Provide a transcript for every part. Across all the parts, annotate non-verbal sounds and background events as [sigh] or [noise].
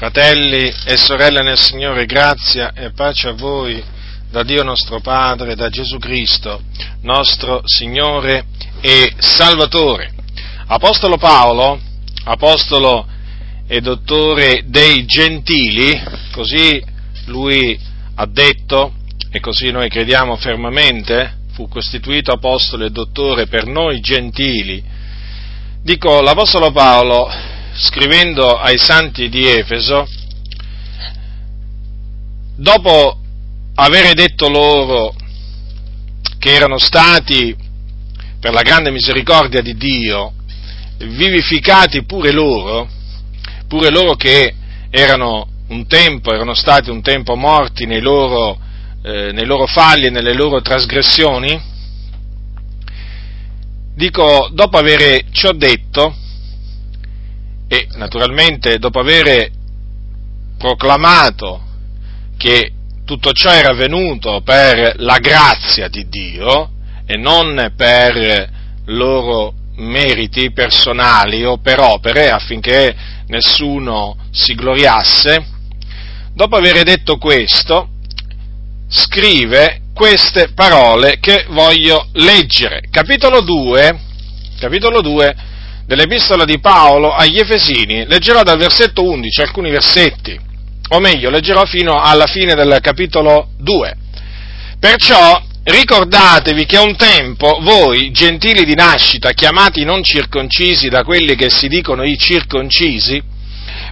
Fratelli e sorelle nel Signore, grazia e pace a voi da Dio nostro Padre, da Gesù Cristo, nostro Signore e Salvatore. Apostolo Paolo, apostolo e dottore dei gentili, così lui ha detto e così noi crediamo fermamente, fu costituito apostolo e dottore per noi gentili. Dico, l'apostolo Paolo scrivendo ai santi di Efeso, dopo aver detto loro che erano stati, per la grande misericordia di Dio, vivificati pure loro, pure loro che erano un tempo, erano stati un tempo morti nei loro, eh, nei loro falli e nelle loro trasgressioni, dico, dopo aver ciò detto, e naturalmente dopo aver proclamato che tutto ciò era avvenuto per la grazia di Dio e non per loro meriti personali o per opere affinché nessuno si gloriasse, dopo aver detto questo, scrive queste parole che voglio leggere. Capitolo 2, capitolo 2 dell'epistola di Paolo agli Efesini, leggerò dal versetto 11 alcuni versetti, o meglio, leggerò fino alla fine del capitolo 2. Perciò ricordatevi che un tempo voi, gentili di nascita, chiamati non circoncisi da quelli che si dicono i circoncisi,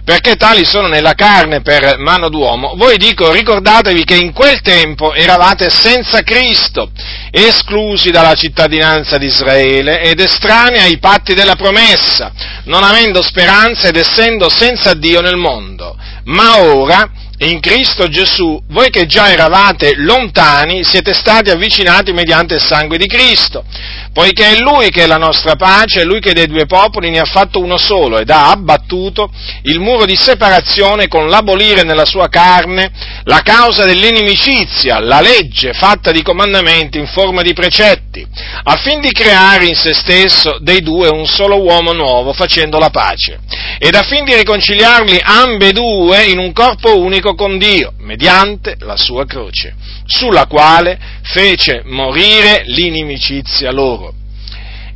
perché tali sono nella carne per mano d'uomo, voi dico ricordatevi che in quel tempo eravate senza Cristo, esclusi dalla cittadinanza di Israele ed estranei ai patti della promessa, non avendo speranza ed essendo senza Dio nel mondo. Ma ora, in Cristo Gesù, voi che già eravate lontani, siete stati avvicinati mediante il sangue di Cristo, poiché è Lui che è la nostra pace, è Lui che dei due popoli ne ha fatto uno solo ed ha abbattuto il muro di separazione con l'abolire nella sua carne la causa dell'inimicizia, la legge fatta di comandamenti in forma di precetti, affin di creare in se stesso dei due un solo uomo nuovo, facendo la pace, ed affin di riconciliarli ambedue in un corpo unico con Dio, mediante la sua croce, sulla quale fece morire l'inimicizia loro.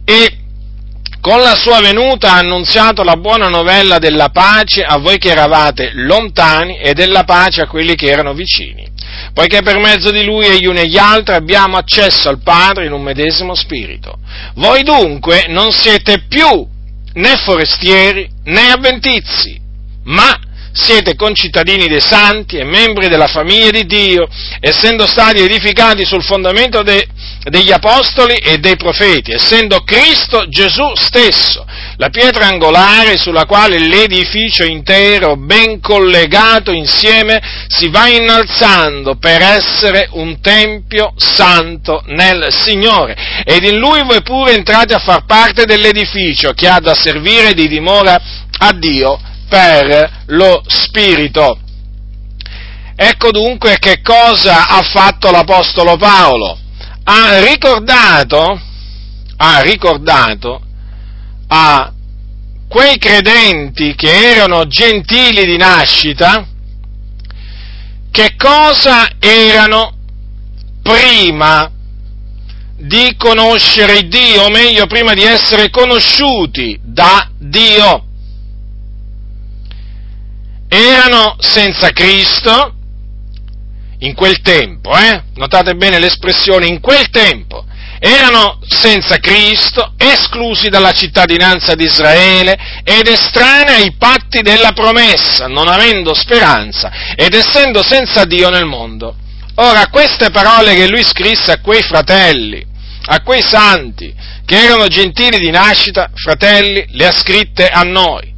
E con la sua venuta ha annunziato la buona novella della pace a voi che eravate lontani e della pace a quelli che erano vicini, poiché per mezzo di lui e gli uni e gli altri abbiamo accesso al Padre in un medesimo spirito. Voi dunque non siete più né forestieri né avventizi, ma siete concittadini dei santi e membri della famiglia di Dio, essendo stati edificati sul fondamento de, degli apostoli e dei profeti, essendo Cristo Gesù stesso, la pietra angolare sulla quale l'edificio intero, ben collegato insieme, si va innalzando per essere un tempio santo nel Signore. Ed in lui voi pure entrate a far parte dell'edificio che ha da servire di dimora a Dio per lo Spirito. Ecco dunque che cosa ha fatto l'Apostolo Paolo. Ha ricordato, ha ricordato a quei credenti che erano gentili di nascita, che cosa erano prima di conoscere Dio, o meglio prima di essere conosciuti da Dio erano senza Cristo in quel tempo, eh? notate bene l'espressione in quel tempo, erano senza Cristo, esclusi dalla cittadinanza di Israele ed estranei ai patti della promessa, non avendo speranza ed essendo senza Dio nel mondo. Ora, queste parole che lui scrisse a quei fratelli, a quei santi, che erano gentili di nascita, fratelli, le ha scritte a noi.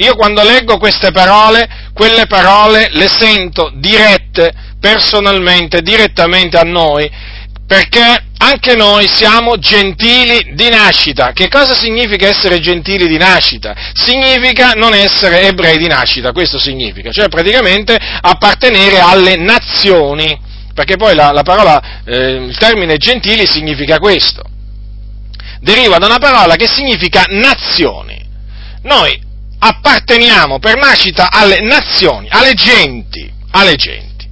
Io quando leggo queste parole, quelle parole le sento dirette personalmente, direttamente a noi, perché anche noi siamo gentili di nascita. Che cosa significa essere gentili di nascita? Significa non essere ebrei di nascita, questo significa, cioè praticamente appartenere alle nazioni, perché poi la, la parola, eh, il termine gentili significa questo. Deriva da una parola che significa nazioni. Noi apparteniamo per nascita alle nazioni, alle genti, alle genti.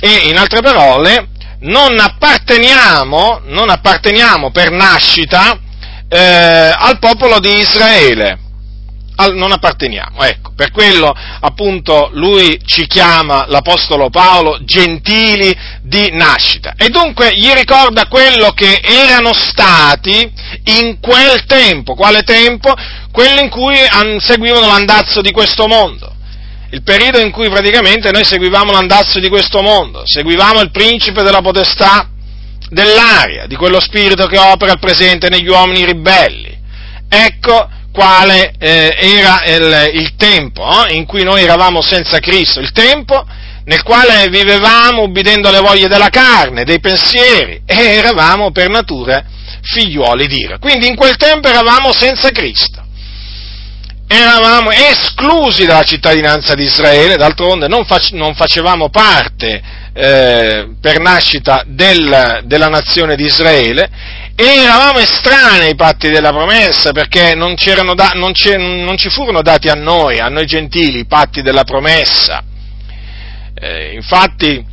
E in altre parole, non apparteniamo, non apparteniamo per nascita eh, al popolo di Israele. Al, non apparteniamo, ecco, per quello appunto lui ci chiama l'Apostolo Paolo gentili di nascita e dunque gli ricorda quello che erano stati in quel tempo, quale tempo? Quello in cui seguivano l'andazzo di questo mondo il periodo in cui praticamente noi seguivamo l'andazzo di questo mondo, seguivamo il principe della potestà dell'aria, di quello spirito che opera al presente negli uomini ribelli. Ecco quale eh, era il, il tempo eh, in cui noi eravamo senza Cristo, il tempo nel quale vivevamo ubbidendo alle voglie della carne, dei pensieri e eravamo per natura figliuoli di Dio. Quindi in quel tempo eravamo senza Cristo eravamo esclusi dalla cittadinanza di Israele, d'altronde non, face, non facevamo parte eh, per nascita del, della nazione di Israele e eravamo estranei ai patti della promessa perché non, da, non, non, ci furono dati a noi, a noi gentili, i patti della promessa. Eh, infatti,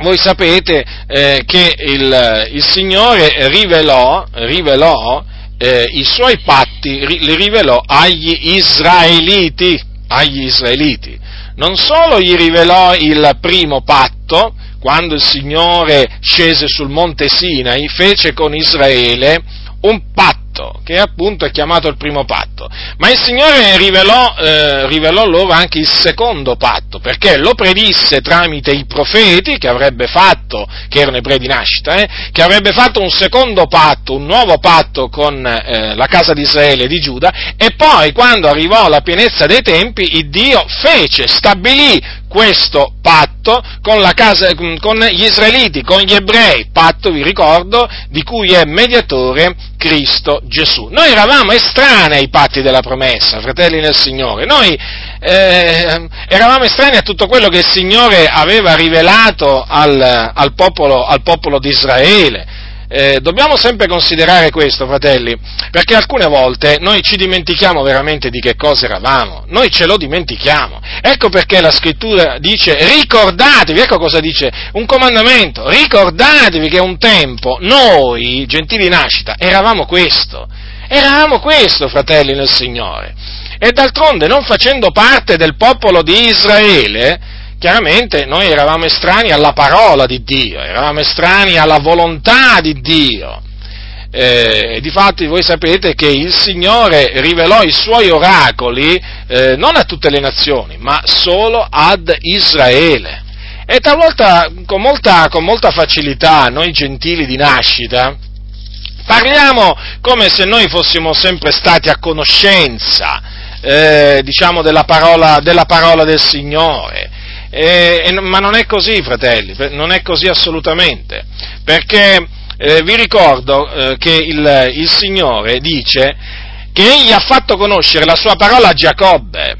voi sapete eh, che il, il Signore rivelò, rivelò eh, i suoi patti li rivelò agli israeliti, agli israeliti. Non solo gli rivelò il primo patto, quando il Signore scese sul monte Sinai, fece con Israele un patto patto, che appunto è chiamato il primo patto. Ma il Signore rivelò, eh, rivelò loro anche il secondo patto, perché lo predisse tramite i profeti che avrebbe fatto, che erano ebrei di nascita, eh, che avrebbe fatto un secondo patto, un nuovo patto con eh, la casa di Israele e di Giuda, e poi quando arrivò la pienezza dei tempi, il Dio fece, stabilì questo patto con, casa, con, gli israeliti, con gli ebrei, patto, vi ricordo, di cui è mediatore Cristo Gesù. Noi eravamo estranei ai patti della promessa, fratelli nel Signore, noi eh, eravamo estranei a tutto quello che il Signore aveva rivelato al, al, popolo, al popolo di Israele eh, dobbiamo sempre considerare questo, fratelli, perché alcune volte noi ci dimentichiamo veramente di che cosa eravamo, noi ce lo dimentichiamo. Ecco perché la scrittura dice ricordatevi, ecco cosa dice un comandamento, ricordatevi che un tempo noi, gentili nascita, eravamo questo, eravamo questo, fratelli nel Signore. E d'altronde, non facendo parte del popolo di Israele, chiaramente noi eravamo estranei alla parola di Dio, eravamo estranei alla volontà di Dio. Eh, difatti voi sapete che il Signore rivelò i suoi oracoli eh, non a tutte le nazioni, ma solo ad Israele. E talvolta con molta, con molta facilità noi gentili di nascita parliamo come se noi fossimo sempre stati a conoscenza eh, diciamo della parola, della parola del Signore eh, eh, ma non è così, fratelli, non è così assolutamente, perché eh, vi ricordo eh, che il, il, Signore dice che Egli ha fatto conoscere la sua parola a Giacobbe,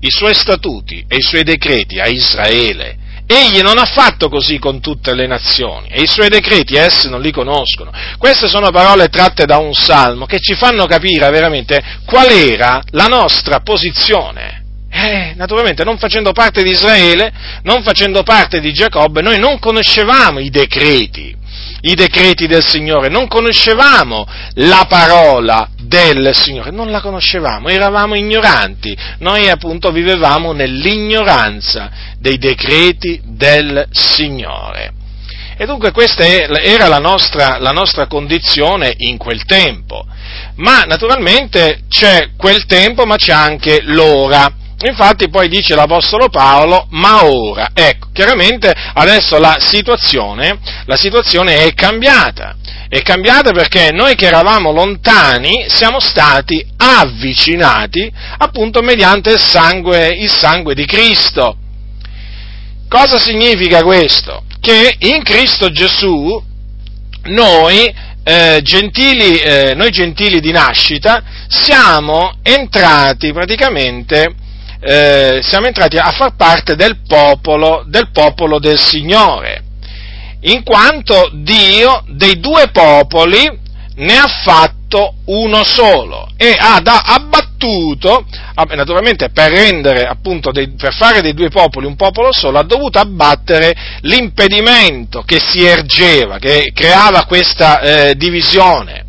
i suoi statuti e i suoi decreti a Israele. Egli non ha fatto così con tutte le nazioni e i suoi decreti esse non li conoscono. Queste sono parole tratte da un salmo che ci fanno capire veramente qual era la nostra posizione eh, naturalmente non facendo parte di Israele, non facendo parte di Giacobbe, noi non conoscevamo i decreti, i decreti del Signore, non conoscevamo la parola del Signore, non la conoscevamo, eravamo ignoranti, noi appunto vivevamo nell'ignoranza dei decreti del Signore. E dunque questa era la nostra, la nostra condizione in quel tempo. Ma naturalmente c'è quel tempo, ma c'è anche l'ora. Infatti poi dice l'Apostolo Paolo, ma ora, ecco, chiaramente adesso la situazione, la situazione è cambiata. È cambiata perché noi che eravamo lontani siamo stati avvicinati appunto mediante il sangue, il sangue di Cristo. Cosa significa questo? Che in Cristo Gesù noi, eh, gentili, eh, noi gentili di nascita siamo entrati praticamente eh, siamo entrati a far parte del popolo, del popolo del Signore, in quanto Dio dei due popoli ne ha fatto uno solo e ha abbattuto naturalmente per rendere appunto, dei, per fare dei due popoli un popolo solo, ha dovuto abbattere l'impedimento che si ergeva, che creava questa eh, divisione.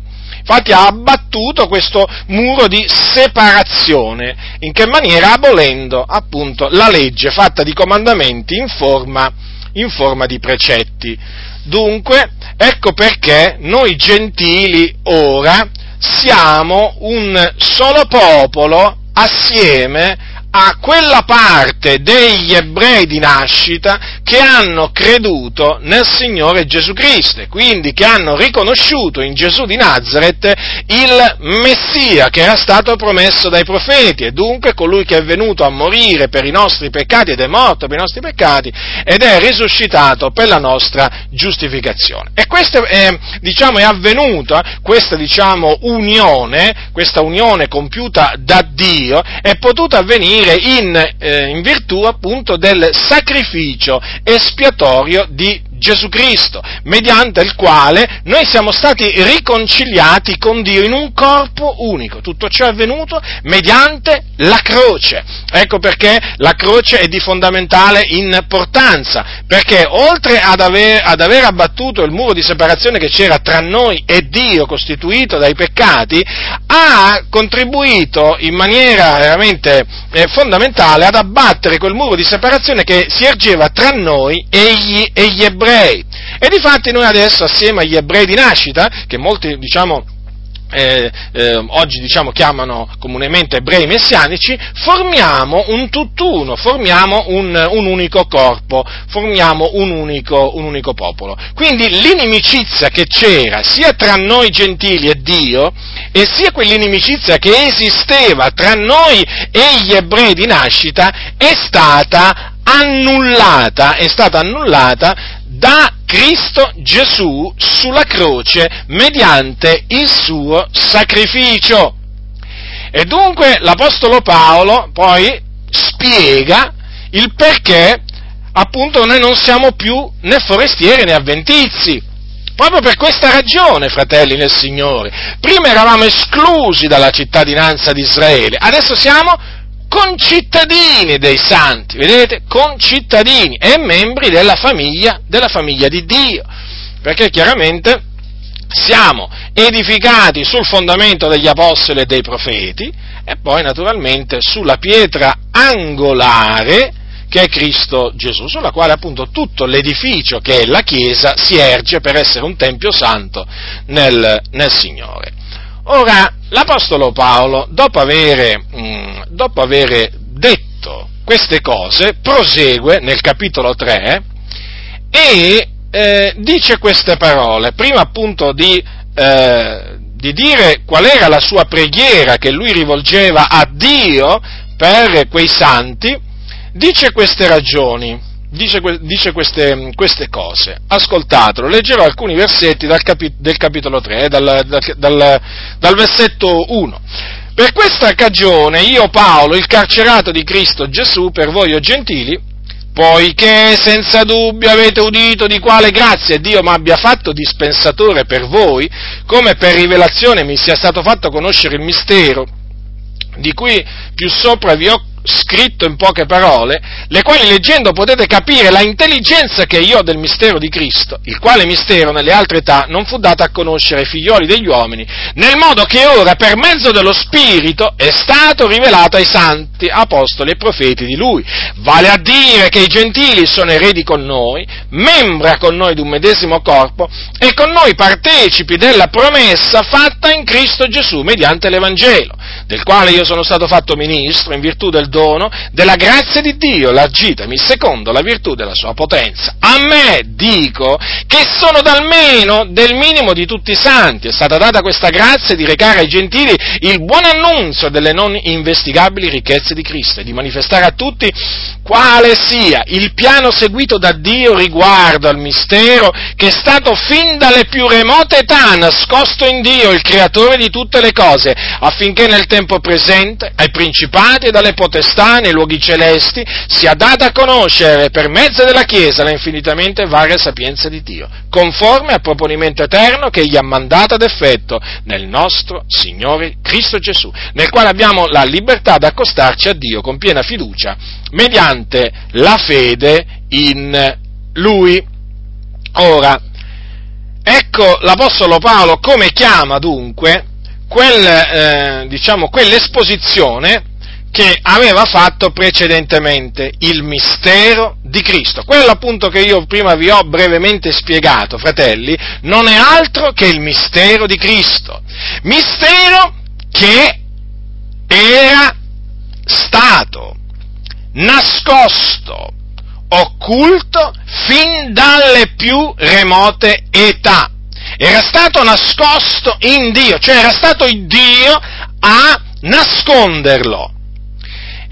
Infatti ha abbattuto questo muro di separazione, in che maniera abolendo appunto la legge fatta di comandamenti in forma, in forma di precetti. Dunque, ecco perché noi gentili ora siamo un solo popolo assieme a quella parte degli ebrei di nascita che hanno creduto nel Signore Gesù Cristo, quindi che hanno riconosciuto in Gesù di Nazareth il Messia che era stato promesso dai profeti e dunque colui che è venuto a morire per i nostri peccati ed è morto per i nostri peccati ed è risuscitato per la nostra giustificazione. E questo è, diciamo, è avvenuta, questa diciamo, unione, questa unione compiuta da Dio, è potuta avvenire avvenire in, eh, in virtù appunto del sacrificio espiatorio di Gesù Cristo, mediante il quale noi siamo stati riconciliati con Dio in un corpo unico. Tutto ciò è avvenuto mediante la croce. Ecco perché la croce è di fondamentale importanza, perché oltre ad aver, ad aver abbattuto il muro di separazione che c'era tra noi e Dio, costituito dai peccati, ha contribuito in maniera veramente eh, fondamentale ad abbattere quel muro di separazione che si ergeva tra noi e gli, e gli ebrei ebrei. E difatti noi adesso, assieme agli ebrei di nascita, che molti diciamo eh, eh, oggi diciamo chiamano comunemente ebrei messianici, formiamo un tutt'uno, formiamo un, un unico corpo, formiamo un unico, un unico, popolo. Quindi l'inimicizia che c'era sia tra noi gentili e Dio, e sia quell'inimicizia che esisteva tra noi e gli ebrei di nascita, è stata annullata, è stata annullata da Cristo Gesù sulla croce mediante il suo sacrificio. E dunque l'Apostolo Paolo poi spiega il perché appunto noi non siamo più né forestieri né avventizi. Proprio per questa ragione, fratelli nel Signore. Prima eravamo esclusi dalla cittadinanza di Israele, adesso siamo concittadini dei santi, vedete? Concittadini e membri della famiglia, della famiglia di Dio, perché chiaramente siamo edificati sul fondamento degli apostoli e dei profeti e poi naturalmente sulla pietra angolare che è Cristo Gesù, sulla quale appunto tutto l'edificio che è la Chiesa si erge per essere un Tempio santo nel, nel Signore. Ora, l'Apostolo Paolo, dopo avere, mh, mm, dopo avere detto queste cose, prosegue nel capitolo 3 e eh, dice queste parole, prima appunto di, eh, di dire qual era la sua preghiera che lui rivolgeva a Dio per quei santi, dice queste ragioni dice, dice queste, queste, cose. Ascoltatelo, leggerò alcuni versetti capi, del capitolo 3, dal, dal, dal versetto 1. Per questa cagione io Paolo, il carcerato di Cristo Gesù, per voi o gentili, poiché senza dubbio avete udito di quale grazia Dio mi abbia fatto dispensatore per voi, come per rivelazione mi sia stato fatto conoscere il mistero, di cui più sopra vi ho scritto in poche parole, le quali leggendo potete capire la intelligenza che io ho del mistero di Cristo, il quale mistero nelle altre età non fu dato a conoscere ai figlioli degli uomini, nel modo che ora per mezzo dello Spirito è stato rivelato ai santi, apostoli e profeti di Lui. Vale a dire che i gentili sono eredi con noi, membra con noi di un medesimo corpo e con noi partecipi della promessa fatta in Cristo Gesù mediante l'Evangelo, del quale io sono stato fatto ministro in virtù del dono della grazia di Dio, largitami secondo la virtù della sua potenza. A me dico che sono dal meno del minimo di tutti i santi, è stata data questa grazia di recare ai gentili il buon annunzio delle non investigabili ricchezze di Cristo e di manifestare a tutti quale sia il piano seguito da Dio riguardo al mistero che è stato fin dalle più remote età nascosto in Dio, il creatore di tutte le cose, affinché nel tempo presente ai principati e alle potenze potestà nei luoghi celesti, sia data a conoscere per mezzo della Chiesa la infinitamente varia sapienza di Dio, conforme al proponimento eterno che egli ha mandato ad effetto nel nostro Signore Cristo Gesù, nel quale abbiamo la libertà di accostarci a Dio con piena fiducia mediante la fede in Lui. Ora, ecco l'Apostolo Paolo come chiama dunque quel, eh, diciamo, quell'esposizione che aveva fatto precedentemente, il mistero di Cristo. Quello appunto che io prima vi ho brevemente spiegato, fratelli, non è altro che il mistero di Cristo. Mistero che era stato nascosto, occulto fin dalle più remote età. Era stato nascosto in Dio, cioè era stato Dio a nasconderlo.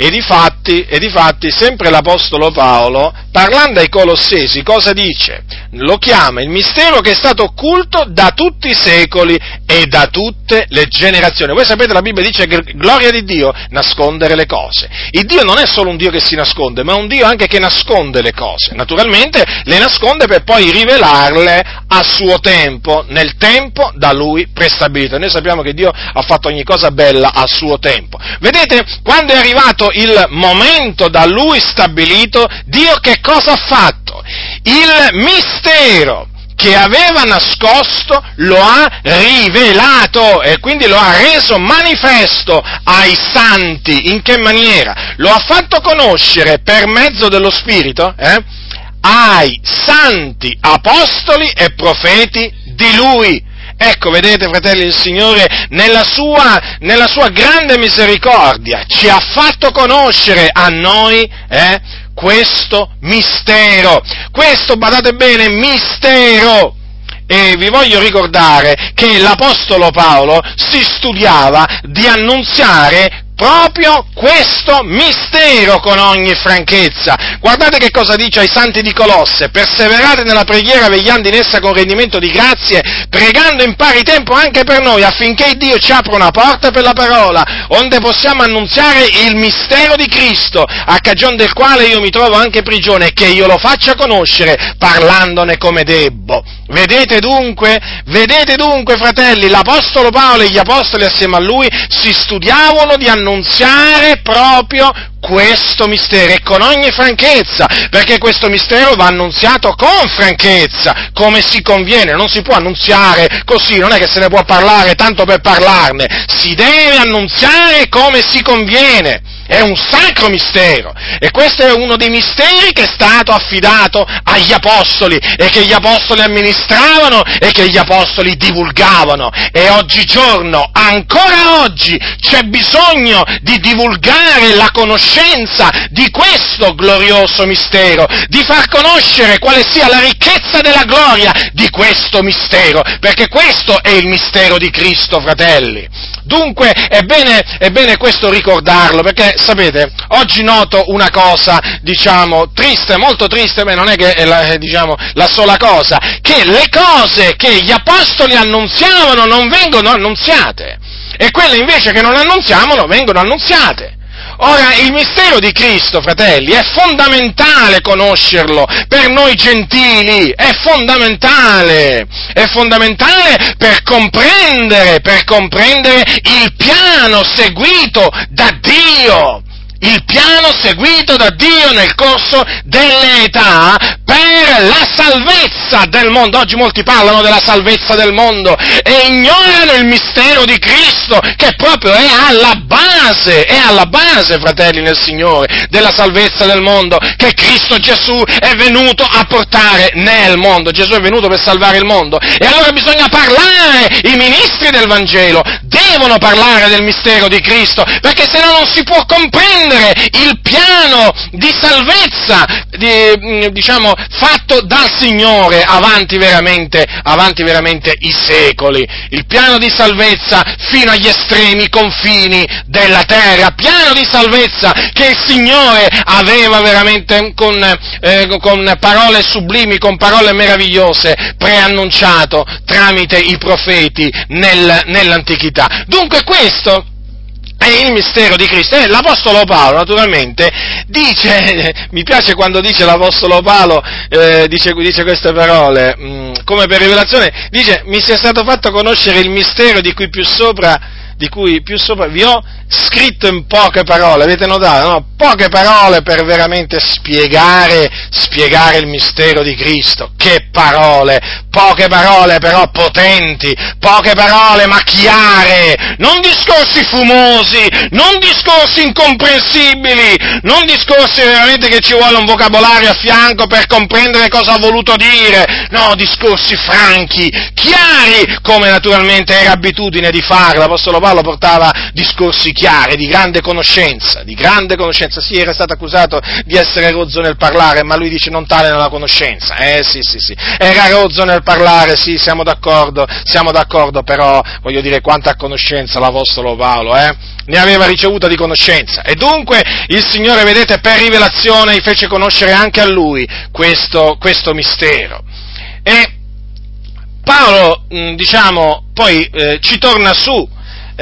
E difatti, e difatti, sempre l'Apostolo Paolo, parlando ai Colossesi, cosa dice? Lo chiama il mistero che è stato occulto da tutti i secoli e da tutte le generazioni. Voi sapete, la Bibbia dice gloria di Dio nascondere le cose. Il Dio non è solo un Dio che si nasconde, ma un Dio anche che nasconde le cose. Naturalmente le nasconde per poi rivelarle a suo tempo, nel tempo da Lui prestabilito. Noi sappiamo che Dio ha fatto ogni cosa bella a suo tempo. Vedete, quando è arrivato il momento da lui stabilito, Dio che cosa ha fatto? Il mistero che aveva nascosto lo ha rivelato e quindi lo ha reso manifesto ai santi. In che maniera? Lo ha fatto conoscere per mezzo dello Spirito eh? ai santi apostoli e profeti di lui. Ecco, vedete, fratelli, il Signore, nella sua, nella sua grande misericordia, ci ha fatto conoscere a noi eh, questo mistero. Questo, badate bene, mistero. E vi voglio ricordare che l'Apostolo Paolo si studiava di annunziare proprio questo mistero con ogni franchezza. Guardate che cosa dice ai santi di Colosse, perseverate nella preghiera vegliando in essa con rendimento di grazie, pregando in pari tempo anche per noi affinché Dio ci apra una porta per la parola, onde possiamo annunziare il mistero di Cristo, a cagione del quale io mi trovo anche prigione e che io lo faccia conoscere parlandone come debbo. Vedete dunque, vedete dunque fratelli, l'Apostolo Paolo e gli Apostoli assieme a lui si studiavano di annunziare annunziare proprio questo mistero e con ogni franchezza, perché questo mistero va annunziato con franchezza, come si conviene, non si può annunziare così, non è che se ne può parlare tanto per parlarne, si deve annunziare come si conviene è un sacro mistero e questo è uno dei misteri che è stato affidato agli apostoli e che gli apostoli amministravano e che gli apostoli divulgavano e oggigiorno, ancora oggi, c'è bisogno di divulgare la conoscenza di questo glorioso mistero, di far conoscere quale sia la ricchezza della gloria di questo mistero, perché questo è il mistero di Cristo, fratelli. Dunque è bene, è bene questo ricordarlo, perché sapete, oggi noto una cosa, diciamo, triste, molto triste, ma non è che è la, diciamo, la sola cosa, che le cose che gli apostoli annunziavano non vengono annunziate, e quelle invece che non annunziavano vengono annunziate. Ora, il mistero di Cristo, fratelli, è fondamentale conoscerlo per noi gentili, è fondamentale, è fondamentale per comprendere, per comprendere il piano seguito da Dio il piano seguito da Dio nel corso delle età per la salvezza del mondo. Oggi molti parlano della salvezza del mondo e ignorano il mistero di Cristo che proprio è alla base, è alla base, fratelli nel Signore, della salvezza del mondo che Cristo Gesù è venuto a portare nel mondo. Gesù è venuto per salvare il mondo e allora bisogna parlare, i ministri del Vangelo devono parlare del mistero di Cristo perché se no non si può comprendere comprendere il piano di salvezza, di, mm, diciamo, fatto dal Signore avanti veramente, avanti veramente i secoli. Il piano di salvezza fino agli estremi confini della terra. Piano di salvezza che il Signore aveva veramente con, eh, con parole sublimi, con parole meravigliose, preannunciato tramite i profeti nel, nell'antichità. Dunque questo è il mistero di Cristo. E l'Apostolo Paolo, naturalmente, dice, [laughs] mi piace quando dice l'Apostolo Paolo, eh, dice, dice, queste parole, mh, mm, come per rivelazione, dice, mi sia stato fatto conoscere il mistero di cui più sopra di cui più sopra vi ho scritto in poche parole, avete notato? No? Poche parole per veramente spiegare, spiegare il mistero di Cristo. Che parole! Poche parole però potenti, poche parole ma chiare, non discorsi fumosi, non discorsi incomprensibili, non discorsi veramente che ci vuole un vocabolario a fianco per comprendere cosa ha voluto dire, no, discorsi franchi, chiari, come naturalmente era abitudine di fare. L'Apostolo Paolo portava discorsi chiari, di grande conoscenza, di grande conoscenza. Sì, era stato accusato di essere rozzo nel parlare, ma lui dice non tale nella conoscenza. Eh sì, sì, sì. Era rozzo nel parlare, sì, siamo d'accordo, siamo d'accordo, però voglio dire quanta conoscenza l'Apostolo Paolo, eh? Ne aveva ricevuta di conoscenza. E dunque il Signore, vedete, per rivelazione gli fece conoscere anche a lui questo, questo mistero. E Paolo, diciamo, poi eh, ci torna su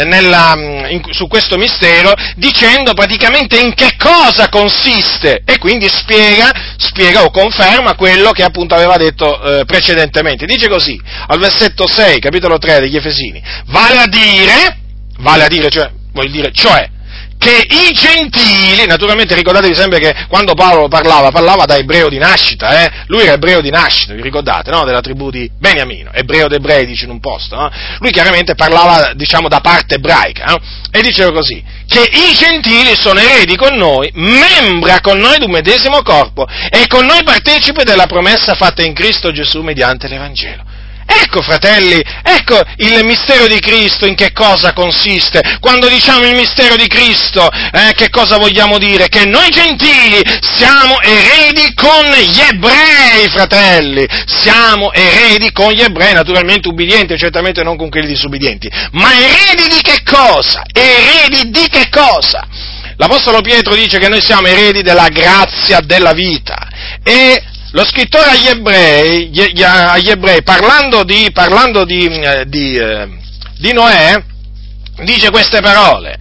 nella, mm, in, su questo mistero dicendo praticamente in che cosa consiste e quindi spiega, spiega o conferma quello che appunto aveva detto eh, precedentemente. Dice così, al versetto 6, capitolo 3 degli Efesini, vale a dire, vale a dire, cioè, vuol dire, cioè, che i gentili, naturalmente ricordatevi sempre che quando Paolo parlava, parlava da ebreo di nascita, eh? lui era ebreo di nascita, vi ricordate, no? della tribù di Beniamino, ebreo d'ebrei dice in un posto, no? lui chiaramente parlava diciamo da parte ebraica, no? e diceva così, che i gentili sono eredi con noi, membra con noi d'un medesimo corpo e con noi partecipi della promessa fatta in Cristo Gesù mediante l'Evangelo. Ecco, fratelli, ecco il mistero di Cristo in che cosa consiste. Quando diciamo il mistero di Cristo, eh, che cosa vogliamo dire? Che noi gentili siamo eredi con gli ebrei, fratelli. Siamo eredi con gli ebrei, naturalmente ubbidienti, certamente non con quelli disubbidienti. Ma eredi di che cosa? Eredi di che cosa? L'Apostolo Pietro dice che noi siamo eredi della grazia della vita e lo scrittore agli ebrei, agli ebrei parlando, di, parlando di, eh, di, eh, di Noè, dice queste parole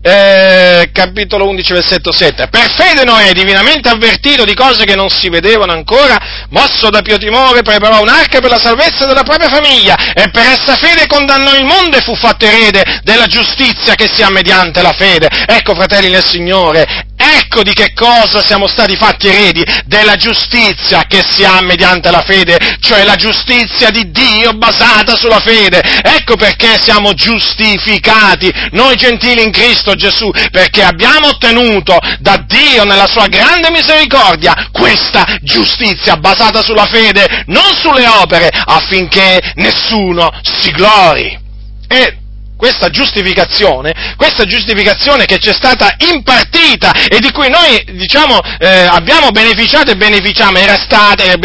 eh, capitolo 11, versetto 7. Per fede Noè, divinamente avvertito di cose che non si vedevano ancora, mosso da pio timore, preparò un'arca per la salvezza della propria famiglia e per essa fede condannò il mondo e fu fatto erede della giustizia che si ha mediante la fede. Ecco, fratelli nel Signore, Ecco di che cosa siamo stati fatti eredi, della giustizia che si ha mediante la fede, cioè la giustizia di Dio basata sulla fede. Ecco perché siamo giustificati, noi gentili in Cristo Gesù, perché abbiamo ottenuto da Dio nella sua grande misericordia questa giustizia basata sulla fede, non sulle opere, affinché nessuno si glori. E questa giustificazione, questa giustificazione che ci è stata impartita e di cui noi, diciamo, eh, abbiamo beneficiato e beneficiamo, era stata, e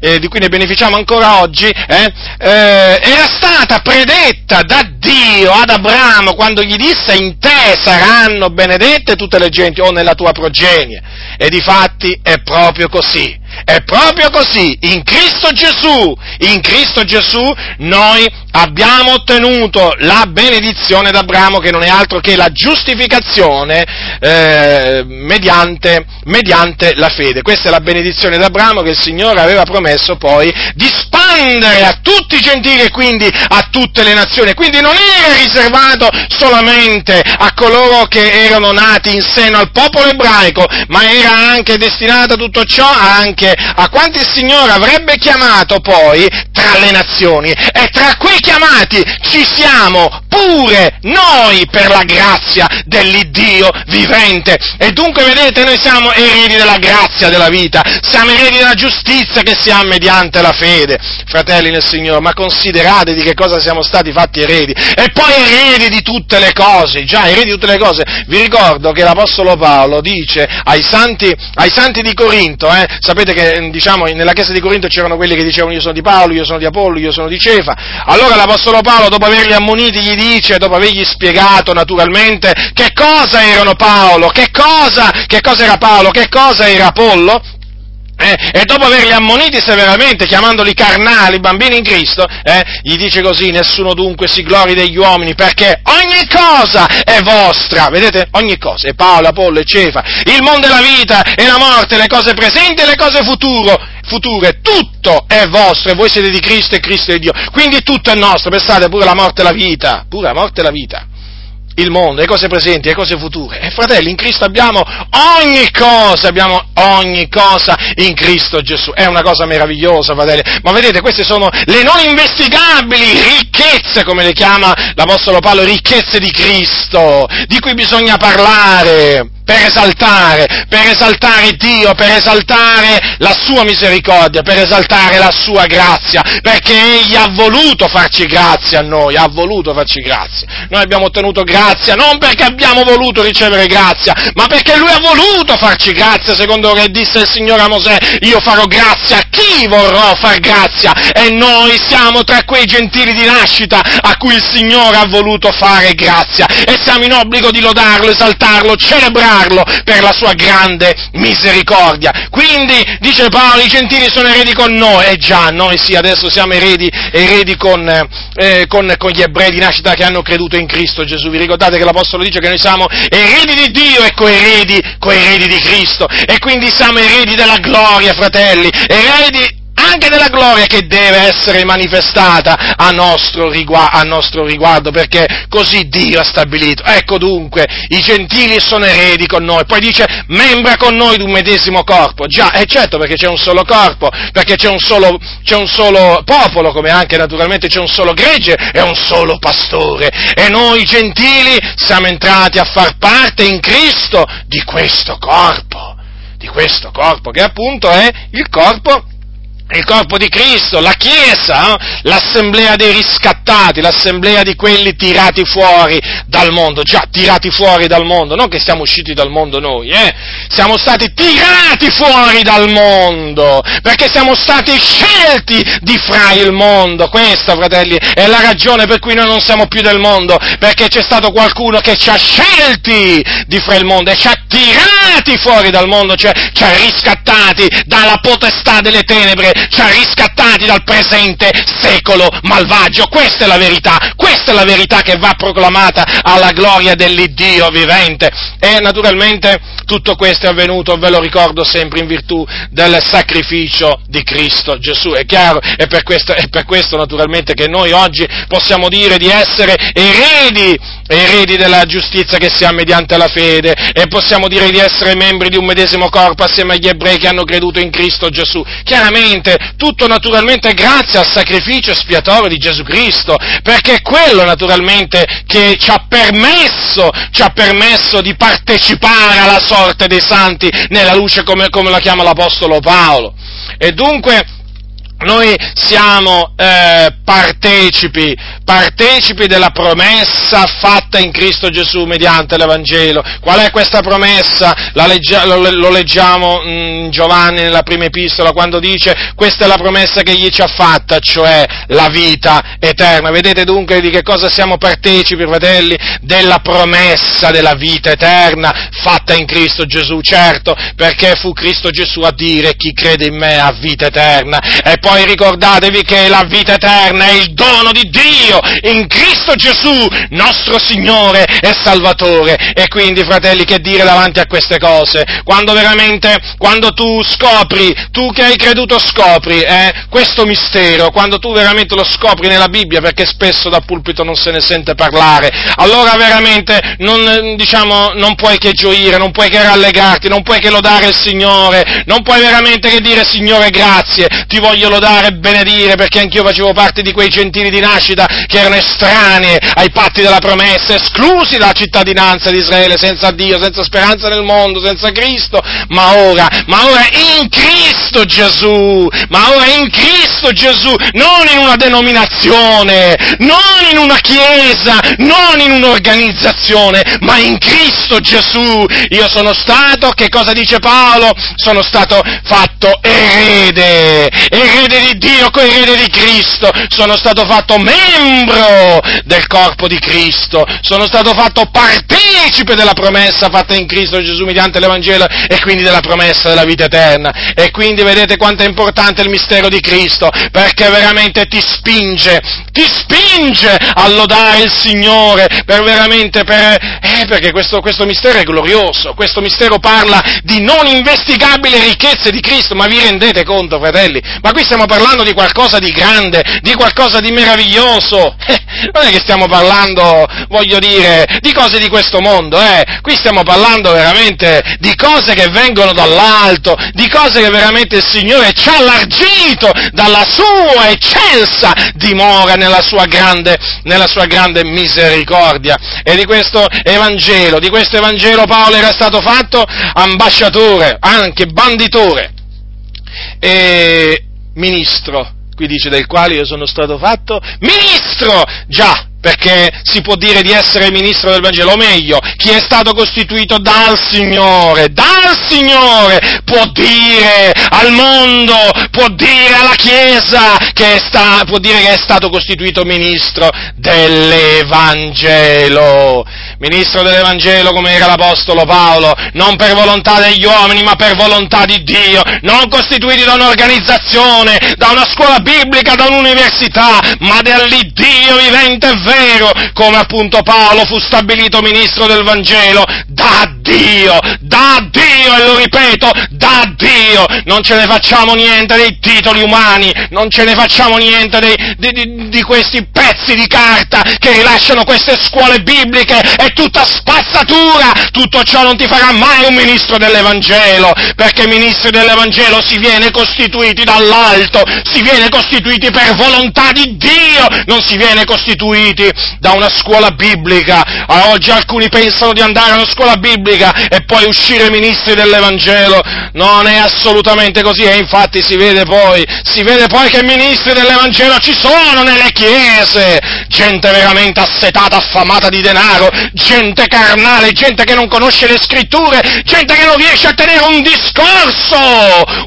eh, di cui ne beneficiamo ancora oggi, eh, eh, era stata predetta da Dio ad Abramo quando gli disse in te saranno benedette tutte le genti o nella tua progenie. E di fatti è proprio così. È proprio così, in Cristo Gesù, in Cristo Gesù noi abbiamo ottenuto la benedizione d'Abramo che non è altro che la giustificazione eh, mediante, mediante, la fede. Questa è la benedizione d'Abramo che il Signore aveva promesso poi di spandere a tutti i gentili e quindi a tutte le nazioni. Quindi non era riservato solamente a coloro che erano nati in seno al popolo ebraico, ma era anche destinato tutto ciò anche a quanti il Signore avrebbe chiamato poi tra le nazioni. E tra quei chiamati ci siamo pure noi per la grazia dell'Iddio vivente. E dunque vedete, noi siamo eredi della grazia della vita, siamo eredi della giustizia che si ha mediante la fede, fratelli nel Signore, ma considerate di che cosa siamo stati fatti eredi. E poi eredi di tutte le cose, già eredi di tutte le cose. Vi ricordo che l'Apostolo Paolo dice ai santi, ai santi di Corinto, eh, sapete che diciamo, nella chiesa di Corinto c'erano quelli che dicevano io sono di Paolo, io sono di Apollo, io sono di Cefa. Allora l'Apostolo Paolo, dopo averli ammoniti, gli dice, dopo avergli spiegato naturalmente che cosa erano Paolo, che cosa, che cosa era Paolo, che cosa era Apollo, eh, e dopo averli ammoniti severamente, chiamandoli carnali, bambini in Cristo, eh, gli dice così, nessuno dunque si glori degli uomini, perché ogni cosa è vostra, vedete, ogni cosa, è Paolo, Apollo, Cefa, il mondo e la vita e la morte, le cose presenti e le cose futuro, future, tutto è vostro e voi siete di Cristo e Cristo è di Dio, quindi tutto è nostro, pensate pure la morte e la vita, pure la morte e la vita. Il mondo, le cose presenti, le cose future. E fratelli, in Cristo abbiamo ogni cosa, abbiamo ogni cosa in Cristo Gesù. È una cosa meravigliosa, fratelli. Ma vedete, queste sono le non investigabili ricchezze, come le chiama l'Apostolo Paolo, ricchezze di Cristo, di cui bisogna parlare per esaltare, per esaltare Dio, per esaltare la sua misericordia, per esaltare la sua grazia, perché Egli ha voluto farci grazia a noi, ha voluto farci grazia. Noi abbiamo ottenuto grazia non perché abbiamo voluto ricevere grazia, ma perché Lui ha voluto farci grazia, secondo che disse il Signore a Mosè, io farò grazia a chi vorrò far grazia, e noi siamo tra quei gentili di nascita a cui il Signore ha voluto fare grazia, e siamo in obbligo di lodarlo, esaltarlo, celebrarlo, per la sua grande misericordia. Quindi, dice Paolo, i gentili sono eredi con noi, e già, noi sì, adesso siamo eredi, eredi con, eh, con, con, gli ebrei di nascita che hanno creduto in Cristo Gesù. Vi ricordate che l'Apostolo dice che noi siamo eredi di Dio e coeredi, coeredi di Cristo, e quindi siamo eredi della gloria, fratelli, eredi anche della gloria che deve essere manifestata a nostro, riguardo, a nostro riguardo, perché così Dio ha stabilito. Ecco dunque, i gentili sono eredi con noi, poi dice membra con noi di un medesimo corpo. Già, è certo perché c'è un solo corpo, perché c'è un solo, c'è un solo popolo, come anche naturalmente c'è un solo gregge e un solo pastore. E noi gentili siamo entrati a far parte in Cristo di questo corpo, di questo corpo che appunto è il corpo il corpo di Cristo, la Chiesa, eh? l'assemblea dei riscattati, l'assemblea di quelli tirati fuori dal mondo, già tirati fuori dal mondo, non che siamo usciti dal mondo noi, eh? siamo stati tirati fuori dal mondo, perché siamo stati scelti di fra il mondo, questa fratelli è la ragione per cui noi non siamo più del mondo, perché c'è stato qualcuno che ci ha scelti di fra il mondo e ci ha tirati fuori dal mondo, cioè ci ha riscattati dalla potestà delle tenebre ci ha riscattati dal presente secolo malvagio. Questa è la verità, questa è la verità che va proclamata alla gloria dell'Iddio vivente. E naturalmente tutto questo è avvenuto, ve lo ricordo sempre, in virtù del sacrificio di Cristo Gesù. È chiaro? È per questo, è per questo naturalmente che noi oggi possiamo dire di essere eredi, eredi della giustizia che si ha mediante la fede e possiamo dire di essere membri di un medesimo corpo assieme agli ebrei che hanno creduto in Cristo Gesù. Chiaramente naturalmente, tutto naturalmente grazie al sacrificio espiatorio di Gesù Cristo, perché è quello naturalmente che ci ha permesso, ci ha permesso di partecipare alla sorte dei santi nella luce come, come la chiama l'Apostolo Paolo. E dunque, noi siamo eh, partecipi, partecipi della promessa fatta in Cristo Gesù mediante l'Evangelo. Qual è questa promessa? Legge, lo, lo, leggiamo in Giovanni nella prima epistola quando dice questa è la promessa che gli ci ha fatta, cioè la vita eterna. Vedete dunque di che cosa siamo partecipi, fratelli? Della promessa della vita eterna fatta in Cristo Gesù, certo, perché fu Cristo Gesù a dire chi crede in me ha vita eterna. E poi ricordatevi che la vita eterna è il dono di Dio in Cristo Gesù, nostro Signore e Salvatore. E quindi, fratelli, che dire davanti a queste cose? Quando veramente, quando tu scopri, tu che hai creduto scopri eh, questo mistero, quando tu veramente lo scopri nella Bibbia, perché spesso da pulpito non se ne sente parlare, allora veramente non, diciamo, non puoi che gioire, non puoi che rallegarti, non puoi che lodare il Signore, non puoi veramente che dire Signore grazie, ti voglio lodare lodare e benedire perché anch'io facevo parte di quei gentili di nascita che erano estranei ai patti della promessa, esclusi dalla cittadinanza di Israele, senza Dio, senza speranza nel mondo, senza Cristo, ma ora, ma ora in Cristo Gesù, ma ora in Cristo Gesù, non in una denominazione, non in una chiesa, non in un'organizzazione, ma in Cristo Gesù. Io sono stato, che cosa dice Paolo? Sono stato fatto erede, erede di Dio, coerede di Cristo, sono stato fatto membro del corpo di Cristo, sono stato fatto partecipe della promessa fatta in Cristo Gesù mediante l'Evangelo e quindi della promessa della vita eterna. E quindi vedete quanto è importante il mistero di Cristo, perché veramente ti spinge, ti spinge a lodare il Signore, per veramente, per, eh, perché questo, questo mistero è glorioso, questo mistero parla di non investigabili ricchezze di Cristo, ma vi rendete conto, fratelli? Ma qui stiamo parlando di qualcosa di grande, di qualcosa di meraviglioso, [laughs] eh, non è che stiamo parlando, voglio dire, di cose di questo mondo, eh, qui stiamo parlando veramente di cose che vengono dall'alto, di cose che veramente il Signore ci ha allargito dalla sua eccelsa dimora nella sua grande, nella sua grande misericordia. E di questo Evangelo, di questo Evangelo Paolo era stato fatto ambasciatore, anche banditore. E ministro. Qui dice del quale io sono stato fatto ministro, già, perché si può dire di essere ministro del Vangelo, o meglio, chi è stato costituito dal Signore, dal Signore può dire al mondo, può dire alla Chiesa che sta, può dire che è stato costituito ministro dell'Evangelo. Ministro dell'Evangelo come era l'Apostolo Paolo, non per volontà degli uomini, ma per volontà di Dio, non costituiti da un'organizzazione, da una scuola biblica, da un'università, ma dall'Iddio vivente e vero, come appunto Paolo fu stabilito ministro del Vangelo, da Dio, da Dio, e lo ripeto, da Dio, non ce ne facciamo niente dei titoli umani, non ce ne facciamo niente dei, di, di, di, questi pezzi di carta che rilasciano queste scuole bibliche, è tutta spazzatura, tutto ciò non ti farà mai un ministro dell'Evangelo, perché ministri dell'Evangelo si viene costituiti dall'alto, si viene costituiti per volontà di Dio, non si viene costituiti costruiti da una scuola biblica. Oggi alcuni pensano di andare a una scuola biblica e poi uscire ministri dell'Evangelo. Non è assolutamente così e infatti si vede poi, si vede poi che ministri dell'Evangelo ci sono nelle chiese. Gente veramente assetata, affamata di denaro, gente carnale, gente che non conosce le scritture, gente che non riesce a tenere un discorso,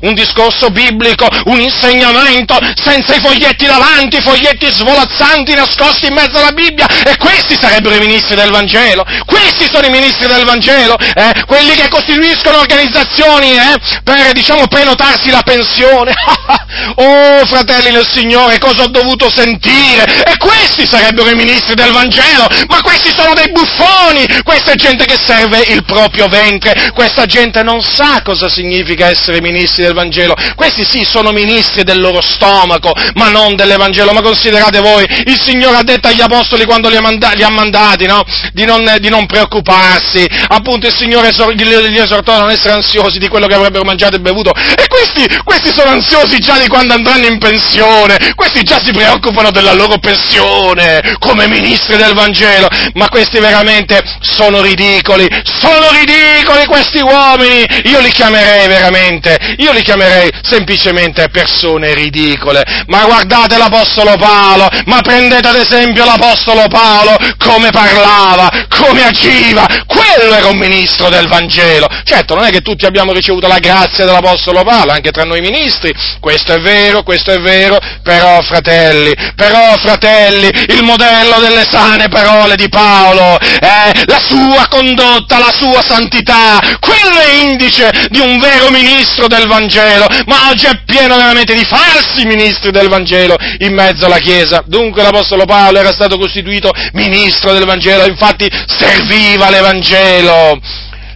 un discorso biblico, un insegnamento senza i foglietti davanti, foglietti svolazzanti nascosti in mezzo alla Bibbia e questi sarebbero i ministri del Vangelo, questi sono i ministri del Vangelo, eh? quelli che costituiscono organizzazioni eh? per, diciamo, prenotarsi la pensione. [laughs] oh, fratelli del Signore, cosa ho dovuto sentire? E questi sarebbero i ministri del Vangelo, ma questi sono dei buffoni, questa è gente che serve il proprio ventre, questa gente non sa cosa significa essere ministri del Vangelo, questi sì sono ministri del loro stomaco, ma non dell'Evangelo, ma considerate voi, il Signore ha detto agli apostoli quando li ha, manda- li ha mandati, no? di, non, di, non, preoccuparsi, appunto il Signore esor- gli esortò a non essere ansiosi di quello che avrebbero mangiato e bevuto, e questi, questi sono ansiosi già di quando andranno in pensione, questi già si preoccupano della loro pensione, come ministri del Vangelo, ma questi veramente sono ridicoli, sono ridicoli questi uomini, io li chiamerei veramente, io li chiamerei semplicemente persone ridicole, ma guardate l'Apostolo Paolo, ma prendete ad esempio l'Apostolo Paolo, come parlava, come agiva, quello era un ministro del Vangelo. Certo, non è che tutti abbiamo ricevuto la grazia dell'Apostolo Paolo, anche tra noi ministri, questo è vero, questo è vero, però fratelli, però fratelli, il modello delle sane parole di Paolo, eh, la sua condotta, la sua santità, quello è indice di un vero ministro del Vangelo, ma oggi è pieno veramente di falsi ministri del Vangelo in mezzo alla Chiesa. Dunque l'Apostolo Paolo era stato costituito ministro del Vangelo, infatti serviva l'Evangelo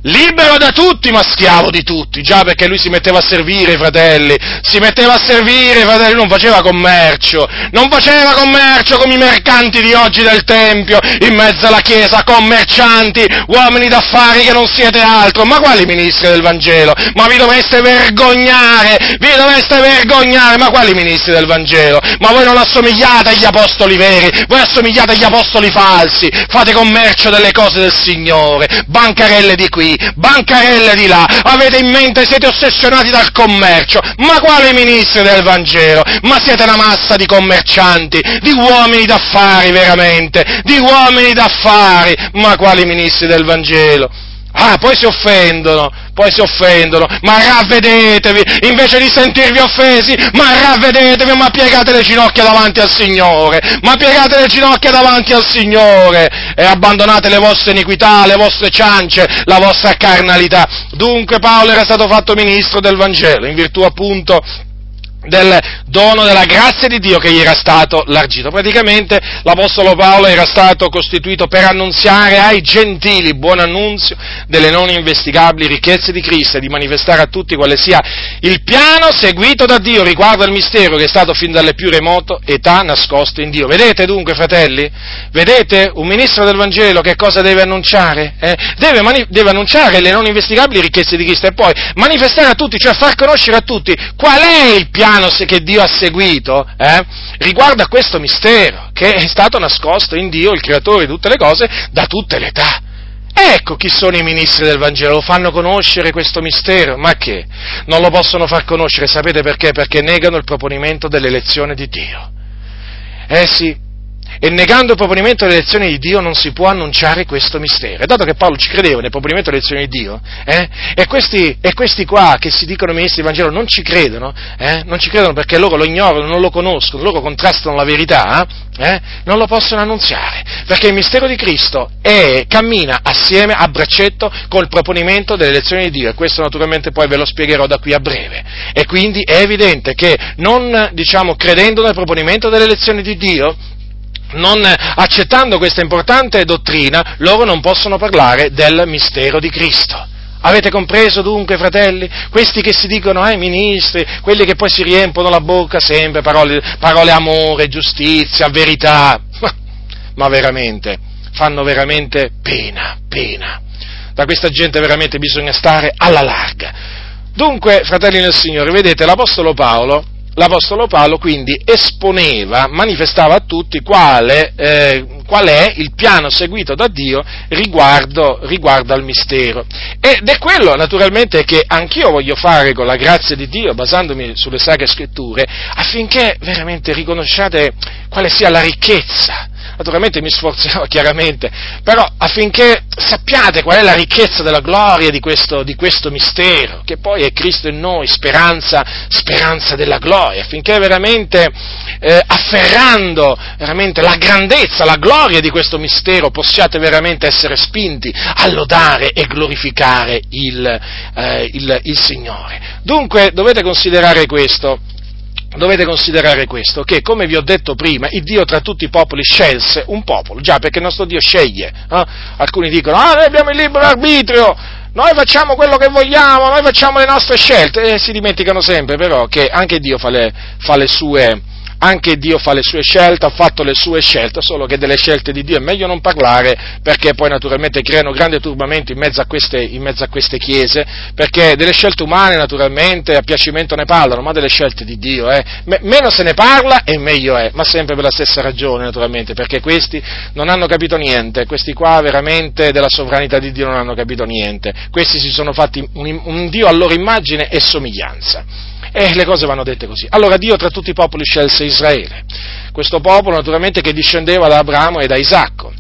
libero da tutti ma schiavo di tutti, già perché lui si metteva a servire i fratelli, si metteva a servire i fratelli, non faceva commercio, non faceva commercio come i mercanti di oggi del Tempio, in mezzo alla Chiesa, commercianti, uomini d'affari che non siete altro, ma quali ministri del Vangelo? Ma vi dovreste vergognare, vi dovreste vergognare, ma quali ministri del Vangelo? Ma voi non assomigliate agli apostoli veri, voi assomigliate agli apostoli falsi, fate commercio delle cose del Signore, bancarelle di qui, bancarelle di là, avete in mente, siete ossessionati dal commercio, ma quali ministri del Vangelo? Ma siete una massa di commercianti, di uomini d'affari veramente, di uomini d'affari, ma quali ministri del Vangelo? Ah, poi si offendono, poi si offendono, ma ravvedetevi, invece di sentirvi offesi, ma ravvedetevi, ma piegate le ginocchia davanti al Signore, ma piegate le ginocchia davanti al Signore e abbandonate le vostre iniquità, le vostre ciance, la vostra carnalità. Dunque Paolo era stato fatto ministro del Vangelo, in virtù appunto del dono della grazia di Dio che gli era stato largito. Praticamente l'Apostolo Paolo era stato costituito per annunziare ai gentili buon annunzio delle non investigabili ricchezze di Cristo e di manifestare a tutti quale sia il piano seguito da Dio riguardo al mistero che è stato fin dalle più remoto età nascosto in Dio. Vedete dunque, fratelli? Vedete un ministro del Vangelo che cosa deve annunciare? Eh? Deve, mani- deve annunciare le non investigabili ricchezze di Cristo e poi manifestare a tutti, cioè far conoscere a tutti qual è il piano che Dio ha seguito eh, riguarda questo mistero che è stato nascosto in Dio, il creatore di tutte le cose, da tutte le età. Ecco chi sono i ministri del Vangelo, lo fanno conoscere questo mistero, ma che? Non lo possono far conoscere, sapete perché? Perché negano il proponimento dell'elezione di Dio. Eh sì, e negando il proponimento dell'elezione di Dio non si può annunciare questo mistero. E dato che Paolo ci credeva nel proponimento dell'elezione di Dio, eh, e, questi, e, questi, qua che si dicono ministri del Vangelo non ci credono, eh, non ci credono perché loro lo ignorano, non lo conoscono, loro contrastano la verità, eh, non lo possono annunziare, perché il mistero di Cristo è, cammina assieme a braccetto col proponimento dell'elezione di Dio, e questo naturalmente poi ve lo spiegherò da qui a breve. E quindi è evidente che non, diciamo, credendo nel proponimento dell'elezione di Dio, non accettando questa importante dottrina, loro non possono parlare del mistero di Cristo. Avete compreso dunque, fratelli? Questi che si dicono ai eh, ministri, quelli che poi si riempono la bocca sempre, parole, parole amore, giustizia, verità, ma veramente, fanno veramente pena, pena. Da questa gente veramente bisogna stare alla larga. Dunque, fratelli nel Signore, vedete, l'Apostolo Paolo l'Apostolo Paolo quindi esponeva, manifestava a tutti quale, eh, qual è il piano seguito da Dio riguardo, riguardo, al mistero. Ed è quello naturalmente che anch'io voglio fare con la grazia di Dio, basandomi sulle sacre scritture, affinché veramente riconosciate quale sia la ricchezza naturalmente mi sforzerò [laughs] chiaramente, però affinché sappiate qual è la ricchezza della gloria di questo, di questo mistero, che poi è Cristo in noi, speranza, speranza della gloria, affinché veramente eh, afferrando veramente la grandezza, la gloria di questo mistero possiate veramente essere spinti a lodare e glorificare il, eh, il, il Signore. Dunque dovete considerare questo dovete considerare questo, che come vi ho detto prima, il Dio tra tutti i popoli scelse un popolo, già perché il nostro Dio sceglie. Eh? Alcuni dicono, ah, noi abbiamo il libero arbitrio, noi facciamo quello che vogliamo, noi facciamo le nostre scelte, e si dimenticano sempre però che anche Dio fa le, fa le sue anche Dio fa le sue scelte, ha fatto le sue scelte, solo che delle scelte di Dio è meglio non parlare perché poi naturalmente creano grande turbamento in mezzo a queste, mezzo a queste chiese, perché delle scelte umane naturalmente a piacimento ne parlano, ma delle scelte di Dio, eh, meno se ne parla e meglio è, ma sempre per la stessa ragione naturalmente, perché questi non hanno capito niente, questi qua veramente della sovranità di Dio non hanno capito niente, questi si sono fatti un, un Dio a loro immagine e somiglianza. E le cose vanno dette così. Allora Dio tra tutti i popoli scelse Israele, questo popolo naturalmente che discendeva da Abramo e da Isacco.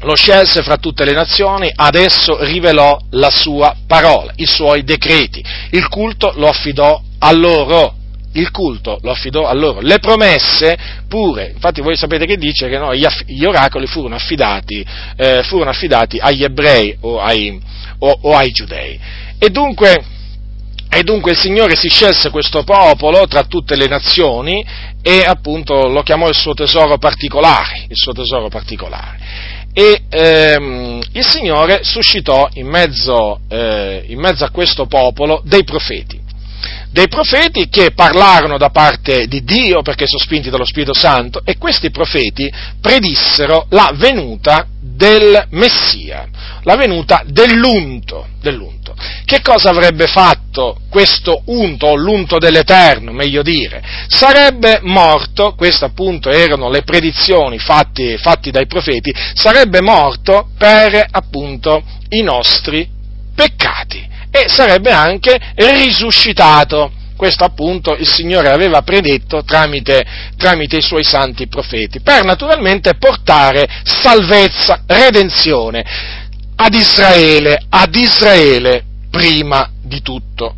Lo scelse fra tutte le nazioni, adesso rivelò la sua parola, i suoi decreti. Il culto lo affidò a loro, il culto lo affidò a loro, le promesse pure, infatti voi sapete che dice che no, gli, oracoli furono affidati, eh, furono affidati agli ebrei o ai, o, o ai giudei. E dunque e dunque il Signore si scelse questo popolo tra tutte le nazioni e appunto lo chiamò il suo tesoro particolare, il suo tesoro particolare. E ehm, il Signore suscitò in mezzo, eh, in mezzo a questo popolo dei profeti, dei profeti che parlarono da parte di Dio perché sono spinti dallo Spirito Santo e questi profeti predissero la venuta del Messia, la venuta dell'unto, dell'unto. Che cosa avrebbe fatto questo unto, o l'unto dell'Eterno, meglio dire? Sarebbe morto, queste appunto erano le predizioni fatti, fatti dai profeti, sarebbe morto per appunto i nostri peccati e sarebbe anche risuscitato. Questo appunto il Signore aveva predetto tramite, tramite i suoi santi profeti, per naturalmente portare salvezza, redenzione ad Israele, ad Israele prima di tutto.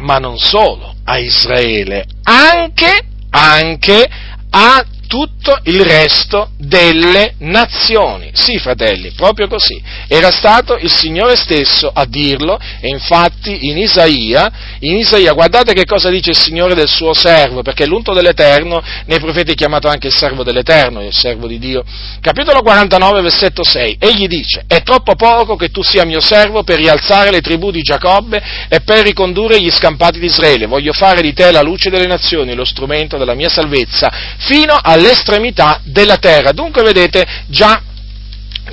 Ma non solo a Israele, anche, anche a tutto il resto delle nazioni. Sì, fratelli, proprio così. Era stato il Signore stesso a dirlo e infatti in Isaia, in Isaia, guardate che cosa dice il Signore del suo servo, perché l'unto dell'Eterno nei profeti è chiamato anche il servo dell'Eterno, il servo di Dio. Capitolo 49, versetto 6. Egli dice, è troppo poco che tu sia mio servo per rialzare le tribù di Giacobbe e per ricondurre gli scampati di Israele. Voglio fare di te la luce delle nazioni, lo strumento della mia salvezza, fino al all'estremità della terra. Dunque vedete, già,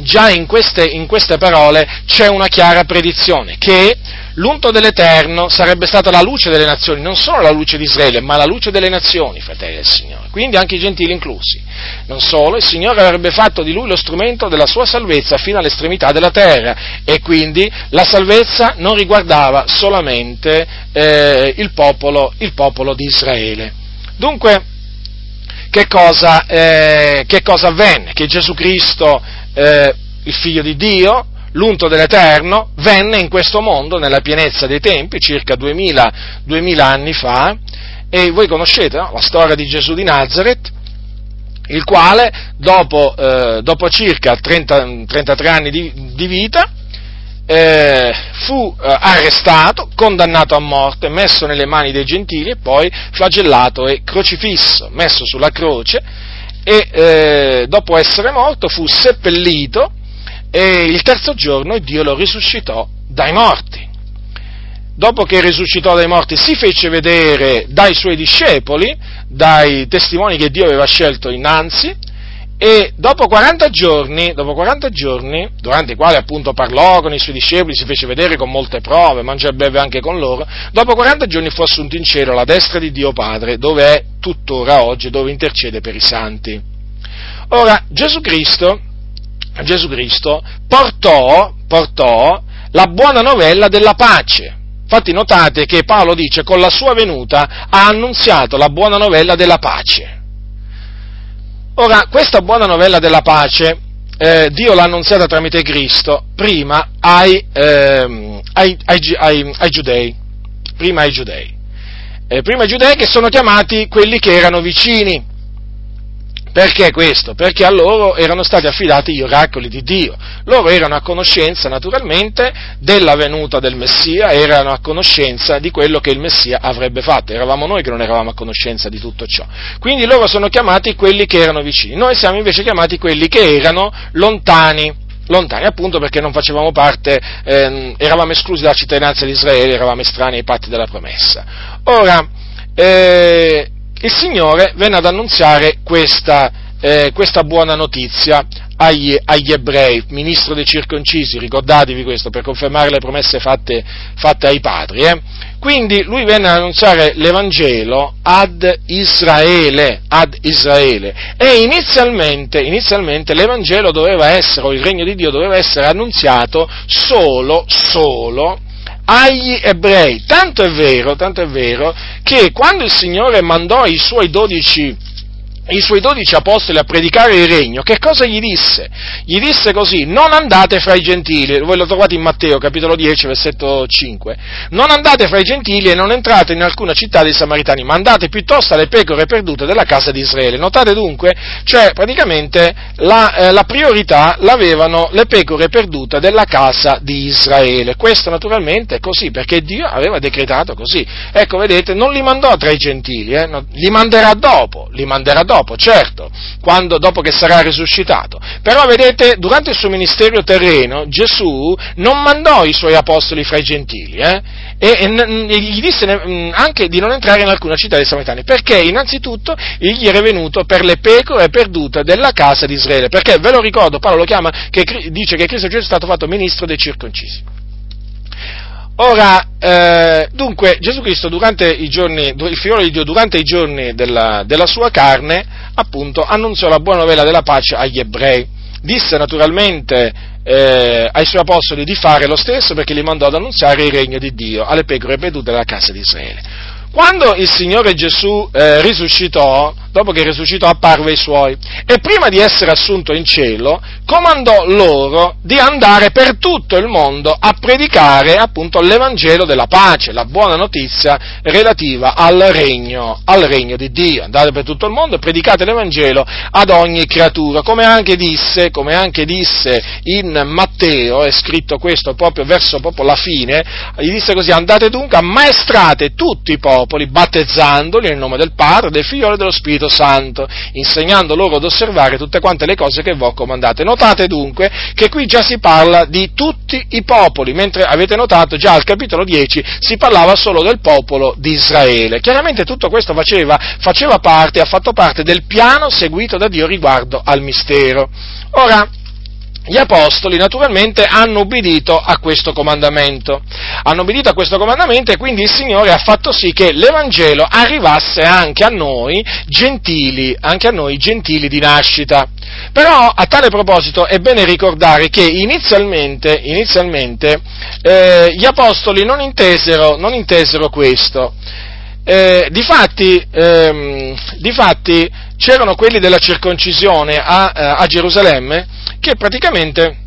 già in, queste, in queste parole c'è una chiara predizione, che l'unto dell'Eterno sarebbe stata la luce delle nazioni, non solo la luce di Israele, ma la luce delle nazioni, fratelli del Signore, quindi anche i gentili inclusi. Non solo, il Signore avrebbe fatto di lui lo strumento della sua salvezza fino all'estremità della terra e quindi la salvezza non riguardava solamente eh, il, popolo, il popolo di Israele. Dunque, che cosa, eh, che cosa avvenne? Che Gesù Cristo, eh, il figlio di Dio, l'unto dell'Eterno, venne in questo mondo nella pienezza dei tempi, circa 2000, 2000 anni fa, e voi conoscete no? la storia di Gesù di Nazareth, il quale dopo, eh, dopo circa 30, 33 anni di, di vita eh, fu eh, arrestato, condannato a morte, messo nelle mani dei gentili e poi flagellato e crocifisso, messo sulla croce e eh, dopo essere morto fu seppellito e il terzo giorno Dio lo risuscitò dai morti. Dopo che risuscitò dai morti si fece vedere dai suoi discepoli, dai testimoni che Dio aveva scelto innanzi, e dopo 40 giorni, dopo 40 giorni, durante i quali appunto parlò con i suoi discepoli, si fece vedere con molte prove, mangia e beve anche con loro, dopo 40 giorni fu assunto in cielo alla destra di Dio Padre, dove è tuttora oggi, dove intercede per i santi. Ora, Gesù Cristo, Gesù Cristo portò, portò la buona novella della pace. Infatti notate che Paolo dice con la sua venuta ha annunziato la buona novella della pace. Ora, questa buona novella della pace, eh, Dio l'ha annunziata tramite Cristo prima ai, eh, ai, ai, ai giudei, prima ai giudei. Eh, prima ai giudei che sono chiamati quelli che erano vicini, perché questo? Perché a loro erano stati affidati gli oracoli di Dio. Loro erano a conoscenza naturalmente della venuta del Messia, erano a conoscenza di quello che il Messia avrebbe fatto. Eravamo noi che non eravamo a conoscenza di tutto ciò. Quindi loro sono chiamati quelli che erano vicini. Noi siamo invece chiamati quelli che erano lontani lontani appunto perché non facevamo parte, ehm, eravamo esclusi dalla cittadinanza di Israele, eravamo estranei ai patti della promessa. Ora, eh, il Signore venne ad annunziare questa, eh, questa buona notizia agli, agli, ebrei, ministro dei circoncisi, ricordatevi questo per confermare le promesse fatte, fatte ai padri. Eh? Quindi lui venne ad annunciare l'Evangelo ad Israele, ad Israele. e inizialmente, inizialmente l'Evangelo doveva essere, o il regno di Dio doveva essere annunziato solo, solo agli ebrei. Tanto è vero, tanto è vero, che quando il Signore mandò i suoi dodici i suoi dodici apostoli a predicare il regno, che cosa gli disse? Gli disse così, non andate fra i gentili, voi lo trovate in Matteo capitolo 10 versetto 5, non andate fra i gentili e non entrate in alcuna città dei Samaritani, ma andate piuttosto alle pecore perdute della casa di Israele. Notate dunque, cioè praticamente la, eh, la priorità l'avevano le pecore perdute della casa di Israele. Questo naturalmente è così, perché Dio aveva decretato così. Ecco, vedete, non li mandò tra i gentili, eh, no, li manderà dopo, li manderà dopo dopo, certo, quando, dopo che sarà risuscitato. Però vedete, durante il suo ministero terreno, Gesù non mandò i suoi apostoli fra i gentili, eh? e, e, e, gli disse anche di non entrare in alcuna città dei Samaritani, perché innanzitutto egli era venuto per le pecore perdute della casa di Israele, perché ve lo ricordo, Paolo lo chiama, che dice che Cristo Gesù è stato fatto ministro dei circoncisi. Ora, eh, dunque, Gesù Cristo durante i giorni, il figliolo di Dio durante i giorni della, della sua carne, appunto, annunziò la buona novella della pace agli ebrei. disse naturalmente eh, ai suoi apostoli di fare lo stesso perché li mandò ad annunziare il regno di Dio alle pecore perdute della casa di Israele. Quando il Signore Gesù eh, risuscitò, dopo che risuscitò apparve ai suoi e prima di essere assunto in cielo comandò loro di andare per tutto il mondo a predicare appunto l'Evangelo della pace, la buona notizia relativa al regno, al regno di Dio. Andate per tutto il mondo e predicate l'Evangelo ad ogni creatura, come anche disse, come anche disse in Matteo, è scritto questo proprio verso proprio la fine, gli disse così, andate dunque, ammaestrate tutti i popoli, battezzandoli nel nome del Padre, del Figlio e dello Spirito Santo, insegnando loro ad osservare tutte quante le cose che vi ho comandate. Notate dunque che qui già si parla di tutti i popoli, mentre avete notato già al capitolo 10 si parlava solo del popolo di Israele. Chiaramente tutto questo faceva, faceva parte, ha fatto parte del piano seguito da Dio riguardo al mistero. Ora, gli apostoli naturalmente hanno ubbidito a questo comandamento. Hanno ubbidito a questo comandamento e quindi il Signore ha fatto sì che l'Evangelo arrivasse anche a noi gentili, anche a noi gentili di nascita. Però a tale proposito è bene ricordare che inizialmente, inizialmente eh, gli apostoli non intesero, non intesero questo. Eh, difatti, ehm, difatti, c'erano quelli della circoncisione a, eh, a Gerusalemme che praticamente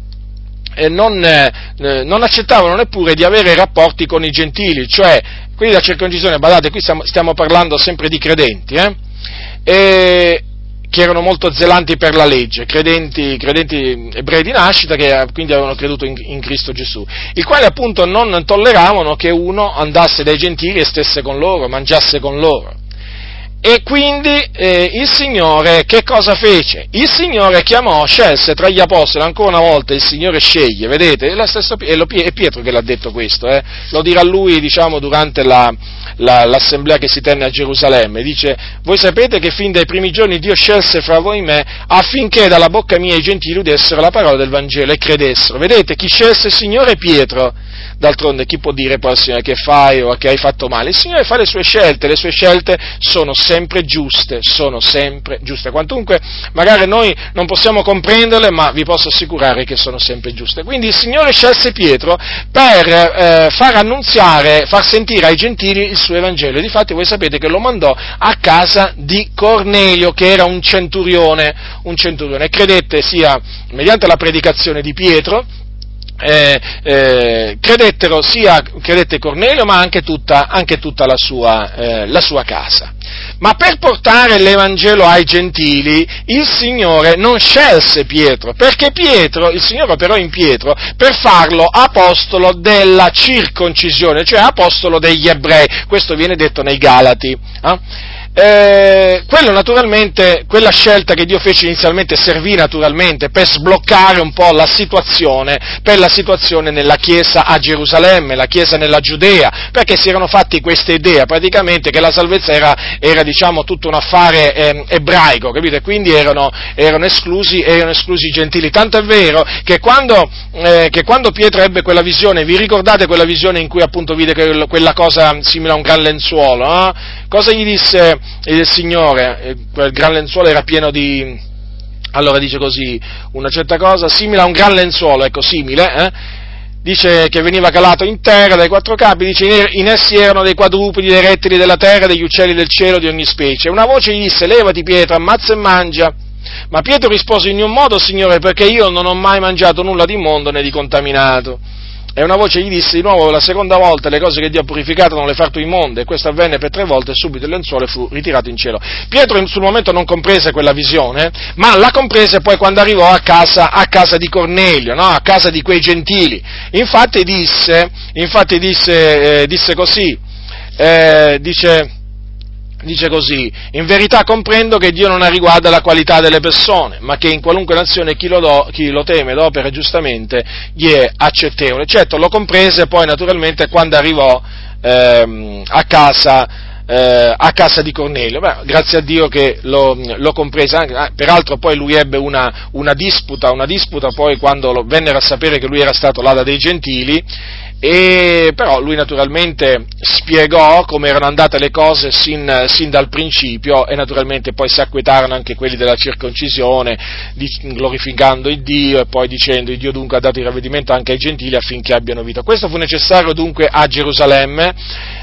eh, non, eh, non, accettavano neppure di avere rapporti con i gentili, cioè quelli della circoncisione, badate, qui stiamo, stiamo parlando sempre di credenti, eh, e, che erano molto zelanti per la legge, credenti, credenti ebrei di nascita che quindi avevano creduto in, in, Cristo Gesù, i quali appunto non tolleravano che uno andasse dai gentili e stesse con loro, mangiasse con loro. E quindi eh, il Signore che cosa fece? Il Signore chiamò, scelse tra gli apostoli, ancora una volta il Signore sceglie, vedete? È, stesso, è Pietro che l'ha detto questo, eh? lo dirà lui diciamo, durante la, la, l'assemblea che si tenne a Gerusalemme. Dice, voi sapete che fin dai primi giorni Dio scelse fra voi me affinché dalla bocca mia i gentili udessero la parola del Vangelo e credessero. Vedete, chi scelse il Signore è Pietro. D'altronde chi può dire poi al Signore che fai o che hai fatto male? Il Signore fa le sue scelte, le sue scelte sono sempre giuste, sono sempre giuste. Quantunque magari noi non possiamo comprenderle, ma vi posso assicurare che sono sempre giuste. Quindi il Signore scelse Pietro per eh, far annunziare, far sentire ai gentili il suo Evangelo. E difatti voi sapete che lo mandò a casa di Cornelio, che era un centurione, un centurione. Credette sia mediante la predicazione di Pietro, eh, eh, credettero sia credette Cornelio ma anche tutta, anche tutta la, sua, eh, la, sua, casa. Ma per portare l'Evangelo ai gentili il Signore non scelse Pietro, perché Pietro, il Signore operò in Pietro per farlo apostolo della circoncisione, cioè apostolo degli ebrei, questo viene detto nei Galati. Eh? Eh, quello naturalmente, quella scelta che Dio fece inizialmente servì naturalmente per sbloccare un po' la situazione, per la situazione nella Chiesa a Gerusalemme, la Chiesa nella Giudea, perché si erano fatti questa idea praticamente che la salvezza era, era diciamo tutto un affare eh, ebraico, capite? E quindi erano, erano, esclusi, erano, esclusi, i gentili. Tanto è vero che quando, eh, che quando, Pietro ebbe quella visione, vi ricordate quella visione in cui appunto vide quella cosa simile a un gran lenzuolo? No? Cosa gli disse il Signore? Quel gran lenzuolo era pieno di... Allora dice così, una certa cosa simile a un gran lenzuolo, ecco, simile, eh? dice che veniva calato in terra dai quattro capi, dice in essi erano dei quadrupedi, dei rettili della terra, degli uccelli del cielo di ogni specie. Una voce gli disse, levati Pietro, ammazza e mangia. Ma Pietro rispose in un modo, Signore, perché io non ho mai mangiato nulla di immondo né di contaminato. E una voce gli disse di nuovo la seconda volta le cose che Dio ha purificato non le far tu immonde, e questo avvenne per tre volte e subito il lenzuolo fu ritirato in cielo. Pietro sul momento non comprese quella visione, ma la comprese poi quando arrivò a casa, a casa di Cornelio, no? a casa di quei gentili. Infatti disse, infatti disse, eh, disse così, eh, dice, dice così, in verità comprendo che Dio non ha riguardo alla qualità delle persone, ma che in qualunque nazione chi lo, do, chi lo teme ed opera giustamente gli è accettevole. Certo, lo comprese poi naturalmente quando arrivò ehm, a casa eh, a casa di Cornelio. Beh, grazie a Dio che lo, lo comprese, anche, ah, peraltro poi lui ebbe una, una disputa, una disputa poi quando lo, vennero a sapere che lui era stato là da dei gentili e però lui naturalmente spiegò come erano andate le cose sin, sin, dal principio e naturalmente poi si acquetarono anche quelli della circoncisione, di, glorificando il Dio e poi dicendo il Dio dunque ha dato il ravvedimento anche ai gentili affinché abbiano vita. Questo fu necessario dunque a Gerusalemme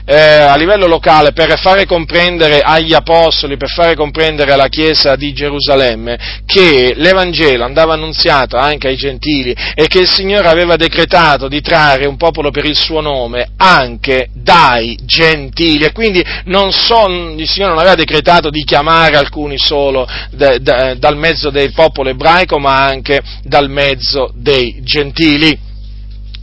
eh, a livello locale per fare comprendere agli apostoli, per fare comprendere alla Chiesa di Gerusalemme che l'Evangelo andava annunziato anche ai gentili e che il Signore aveva decretato di trarre un popolo per il suo nome anche dai gentili e quindi son, il Signore non aveva decretato di chiamare alcuni solo de, de, dal mezzo del popolo ebraico ma anche dal mezzo dei gentili.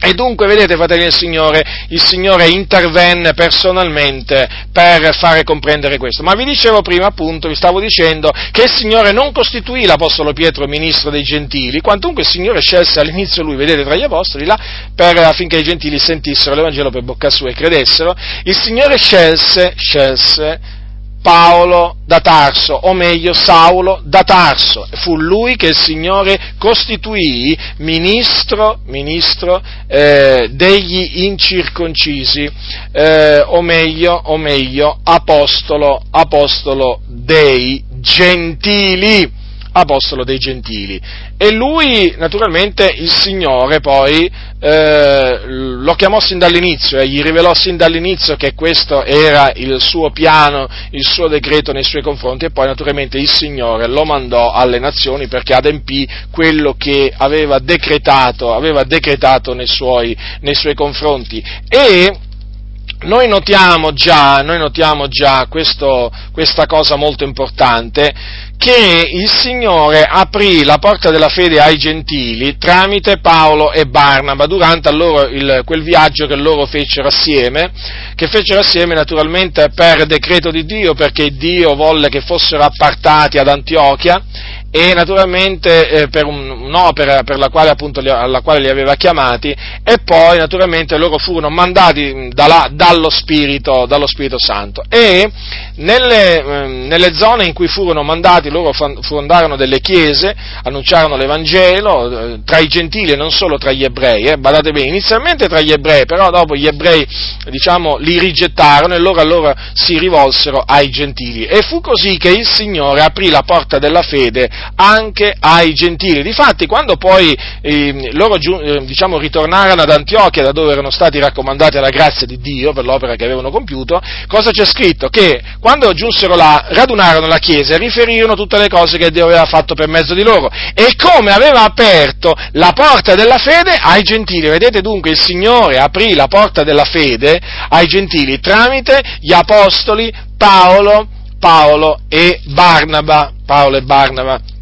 E dunque, vedete, fratelli del Signore, il Signore intervenne personalmente per fare comprendere questo. Ma vi dicevo prima, appunto, vi stavo dicendo che il Signore non costituì l'Apostolo Pietro ministro dei gentili, quantunque il Signore scelse all'inizio lui, vedete, tra gli Apostoli, là, per, affinché i gentili sentissero l'Evangelo per bocca sua e credessero. Il Signore scelse, scelse Paolo da Tarso, o meglio Saulo da Tarso. Fu lui che il Signore costituì ministro, ministro eh, degli incirconcisi, eh, o, meglio, o meglio apostolo, apostolo dei gentili apostolo dei gentili. E lui, naturalmente, il Signore poi eh, lo chiamò sin dall'inizio e gli rivelò sin dall'inizio che questo era il suo piano, il suo decreto nei suoi confronti e poi naturalmente il Signore lo mandò alle nazioni perché adempì quello che aveva decretato, aveva decretato nei suoi, nei suoi confronti. E noi notiamo già, noi notiamo già questo, questa cosa molto importante, che il Signore aprì la porta della fede ai gentili tramite Paolo e Barnaba durante loro, il, quel viaggio che loro fecero assieme, che fecero assieme naturalmente per decreto di Dio, perché Dio volle che fossero appartati ad Antiochia e naturalmente eh, per un'opera per la quale, appunto, alla quale li aveva chiamati e poi naturalmente loro furono mandati da dallo, Spirito, dallo, Spirito, Santo. E nelle, eh, nelle, zone in cui furono mandati loro fondarono delle chiese, annunciarono l'Evangelo eh, tra i gentili e non solo tra gli ebrei, eh, badate bene, inizialmente tra gli ebrei, però dopo gli ebrei diciamo, li rigettarono e loro allora si rivolsero ai gentili. E fu così che il Signore aprì la porta della fede anche ai gentili. Difatti, quando poi eh, loro eh, diciamo, ritornarono ad Antiochia, da dove erano stati raccomandati alla grazia di Dio per l'opera che avevano compiuto, cosa c'è scritto? Che quando giunsero là, radunarono la Chiesa e riferirono tutte le cose che Dio aveva fatto per mezzo di loro e come aveva aperto la porta della fede ai gentili. Vedete dunque, il Signore aprì la porta della fede ai gentili tramite gli apostoli Paolo, Paolo e Barnaba. Paolo e Barnaba.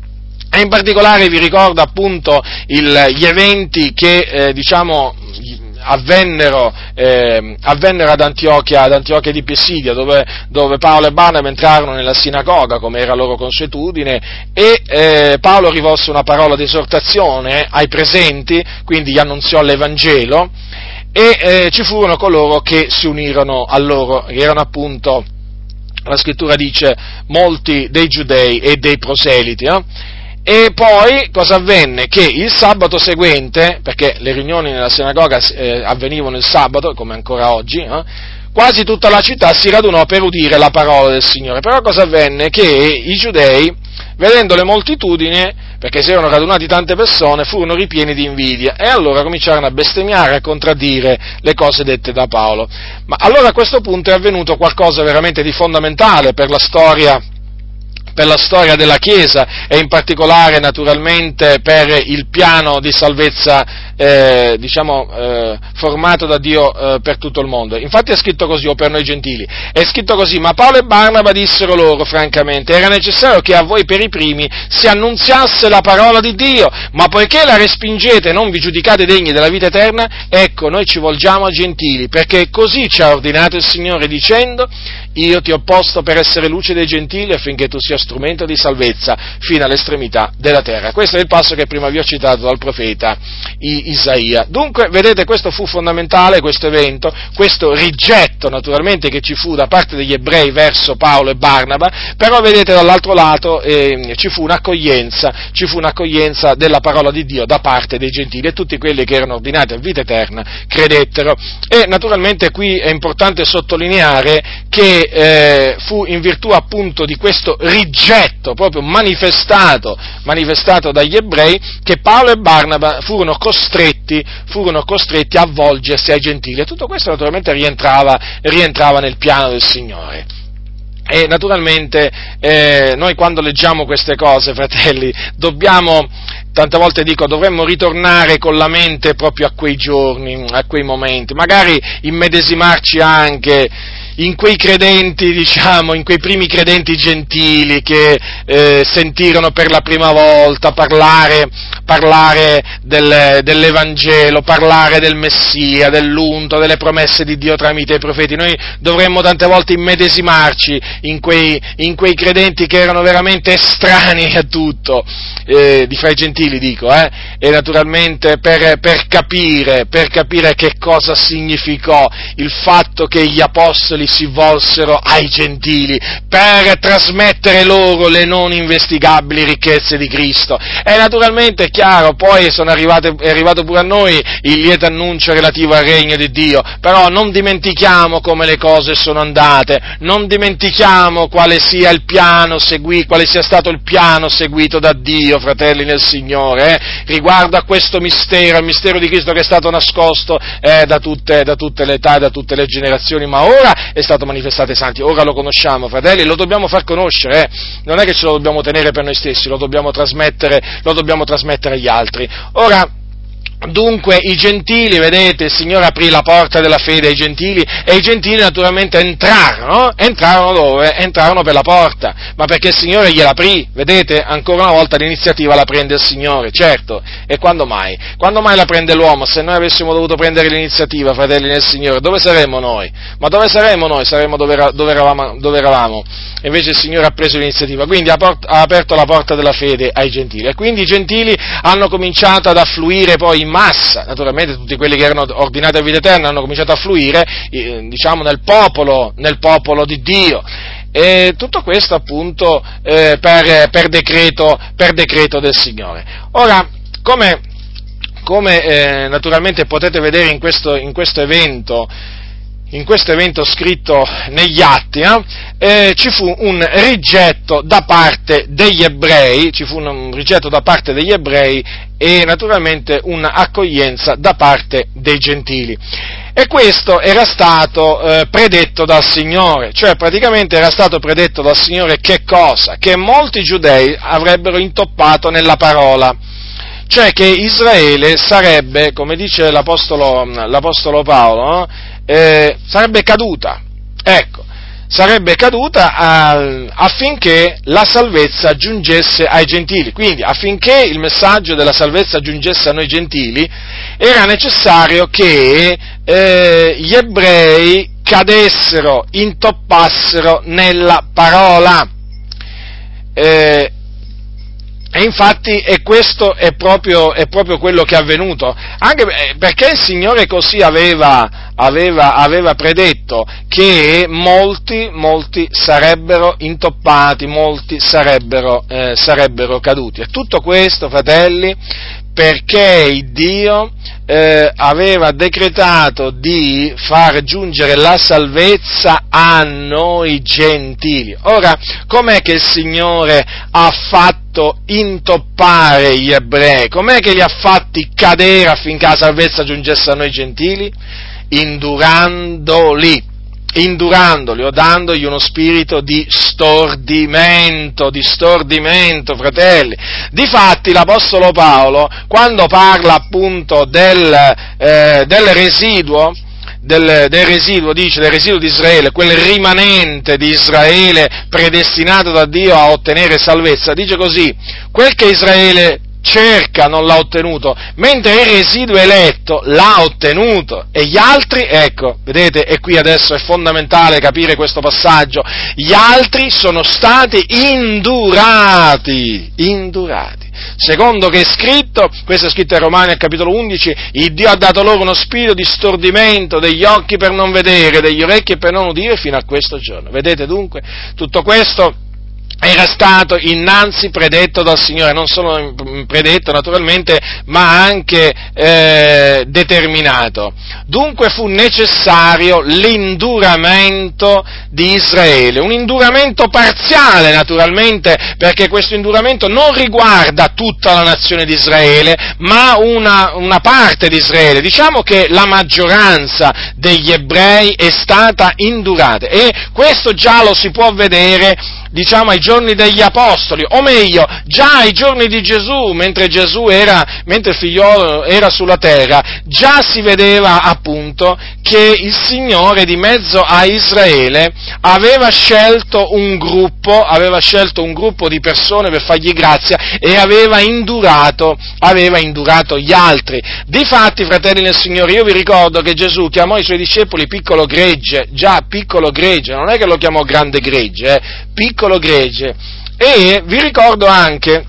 E in particolare vi ricordo appunto il, gli eventi che eh, diciamo, avvennero, eh, avvennero, ad, Antiochia, ad Antiochia di Pisidia, dove, dove, Paolo e Barnaba entrarono nella sinagoga, come era loro consuetudine, e eh, Paolo rivolse una parola di esortazione ai presenti, quindi gli annunziò l'Evangelo, e eh, ci furono coloro che si unirono a loro, che erano appunto, la scrittura dice, molti dei giudei e dei proseliti? E poi cosa avvenne? Che il sabato seguente, perché le riunioni nella sinagoga eh, avvenivano il sabato, come ancora oggi, eh, quasi tutta la città si radunò per udire la parola del Signore. Però cosa avvenne? Che i giudei, vedendo le moltitudini, perché si erano radunati tante persone, furono ripieni di invidia e allora cominciarono a bestemmiare a contraddire le cose dette da Paolo. Ma allora a questo punto è avvenuto qualcosa veramente di fondamentale per la storia per la storia della Chiesa e in particolare naturalmente per il piano di salvezza eh, diciamo, eh, formato da Dio eh, per tutto il mondo. Infatti è scritto così, o per noi gentili, è scritto così, ma Paolo e Barnaba dissero loro, francamente, era necessario che a voi per i primi si annunziasse la parola di Dio, ma poiché la respingete e non vi giudicate degni della vita eterna, ecco, noi ci volgiamo a gentili, perché così ci ha ordinato il Signore dicendo, io ti ho posto per essere luce dei gentili affinché tu sia strumento di salvezza fino all'estremità della terra. Questo è il passo che prima vi ho citato dal profeta Isaia. Dunque, vedete, questo fu fondamentale, questo evento, questo rigetto naturalmente che ci fu da parte degli ebrei verso Paolo e Barnaba, però vedete dall'altro lato eh, ci, fu un'accoglienza, ci fu un'accoglienza della parola di Dio da parte dei gentili e tutti quelli che erano ordinati a vita eterna credettero. E naturalmente qui è importante sottolineare che eh, fu in virtù appunto di questo rigetto proprio manifestato, manifestato dagli ebrei che Paolo e Barnaba furono costretti, furono costretti a volgersi ai gentili e tutto questo naturalmente rientrava, rientrava nel piano del Signore. E naturalmente eh, noi quando leggiamo queste cose, fratelli, dobbiamo, tante volte dico, dovremmo ritornare con la mente proprio a quei giorni, a quei momenti, magari immedesimarci anche in quei credenti, diciamo, in quei primi credenti gentili che eh, sentirono per la prima volta parlare, parlare del, dell'Evangelo, parlare del Messia, dell'unto, delle promesse di Dio tramite i profeti. Noi dovremmo tante volte immedesimarci in quei, in quei credenti che erano veramente estranei a tutto, eh, di fra i gentili dico, eh, e naturalmente per, per, capire, per capire che cosa significò il fatto che gli apostoli si volsero ai gentili per trasmettere loro le non investigabili ricchezze di Cristo. E naturalmente è chiaro, poi arrivate, è arrivato pure a noi il lieto annuncio relativo al regno di Dio, però non dimentichiamo come le cose sono andate, non dimentichiamo quale sia seguito, quale sia stato il piano seguito da Dio, fratelli nel Signore, eh, riguardo a questo mistero, il mistero di Cristo che è stato nascosto eh, da, tutte, da tutte le età, da tutte le generazioni, ma ora è stato manifestato ai santi, ora lo conosciamo, fratelli, lo dobbiamo far conoscere, eh? non è che ce lo dobbiamo tenere per noi stessi, lo dobbiamo trasmettere, lo dobbiamo trasmettere agli altri. Ora, Dunque i gentili, vedete, il Signore aprì la porta della fede ai gentili e i gentili naturalmente entrarono, entrarono dove? Entrarono per la porta, ma perché il Signore gliela aprì, vedete, ancora una volta l'iniziativa la prende il Signore, certo, e quando mai? Quando mai la prende l'uomo? Se noi avessimo dovuto prendere l'iniziativa, fratelli nel Signore, dove saremmo noi? Ma dove saremmo noi? Saremmo dove, dove, eravamo, dove eravamo, invece il Signore ha preso l'iniziativa, quindi ha, port- ha aperto la porta della fede ai gentili e quindi i gentili hanno cominciato ad affluire poi in massa, naturalmente tutti quelli che erano ordinati a vita eterna hanno cominciato a fluire, eh, diciamo, nel popolo, nel popolo di Dio. E tutto questo appunto eh, per, per, decreto, per, decreto, del Signore. Ora, come, come eh, naturalmente potete vedere in questo, in questo evento, in questo evento scritto negli atti, eh, eh, ci fu un rigetto da parte degli ebrei, ci fu un rigetto da parte degli ebrei e naturalmente un'accoglienza da parte dei gentili. E questo era stato eh, predetto dal Signore, cioè praticamente era stato predetto dal Signore che cosa? Che molti giudei avrebbero intoppato nella parola cioè che Israele sarebbe, come dice l'Apostolo, l'Apostolo Paolo, eh, sarebbe caduta, ecco, sarebbe caduta a, affinché la salvezza giungesse ai gentili. Quindi affinché il messaggio della salvezza giungesse a noi gentili era necessario che eh, gli ebrei cadessero, intoppassero nella parola. Eh, e infatti è questo è proprio, è proprio, quello che è avvenuto, anche perché il Signore così aveva, aveva, aveva predetto che molti, molti sarebbero intoppati, molti sarebbero, eh, sarebbero caduti. E tutto questo, fratelli, perché Dio eh, aveva decretato di far giungere la salvezza a noi gentili. Ora, com'è che il Signore ha fatto intoppare gli ebrei? Com'è che li ha fatti cadere affinché la salvezza giungesse a noi gentili? Indurandoli indurandoli o dandogli uno spirito di stordimento, di stordimento, fratelli. Difatti l'Apostolo Paolo, quando parla appunto del, eh, del residuo, del, del, residuo, dice del residuo di Israele, quel rimanente di Israele predestinato da Dio a ottenere salvezza, dice così, quel che Israele cerca non l'ha ottenuto, mentre il residuo eletto l'ha ottenuto e gli altri, ecco, vedete, e qui adesso è fondamentale capire questo passaggio, gli altri sono stati indurati, indurati. secondo che è scritto, questo è scritto ai Romani al capitolo 11, il Dio ha dato loro uno spirito di stordimento degli occhi per non vedere, degli orecchi per non udire fino a questo giorno. Vedete dunque, tutto questo era stato innanzi predetto dal Signore, non solo predetto naturalmente, ma anche eh, determinato. Dunque fu necessario l'induramento di Israele, un induramento parziale naturalmente, perché questo induramento non riguarda tutta la nazione di Israele, ma una, una parte di Israele. Diciamo che la maggioranza degli ebrei è stata indurata e questo già lo si può vedere diciamo, ai giorni degli apostoli, o meglio, già ai giorni di Gesù, mentre Gesù era, mentre il figliolo era sulla terra, già si vedeva appunto che il Signore di mezzo a Israele aveva scelto un gruppo, aveva scelto un gruppo di persone per fargli grazia e aveva indurato, aveva indurato gli altri. Difatti, fratelli nel Signore, io vi ricordo che Gesù chiamò i suoi discepoli piccolo gregge, già piccolo gregge, non è che lo chiamò grande gregge, eh, piccolo gregge. E vi ricordo anche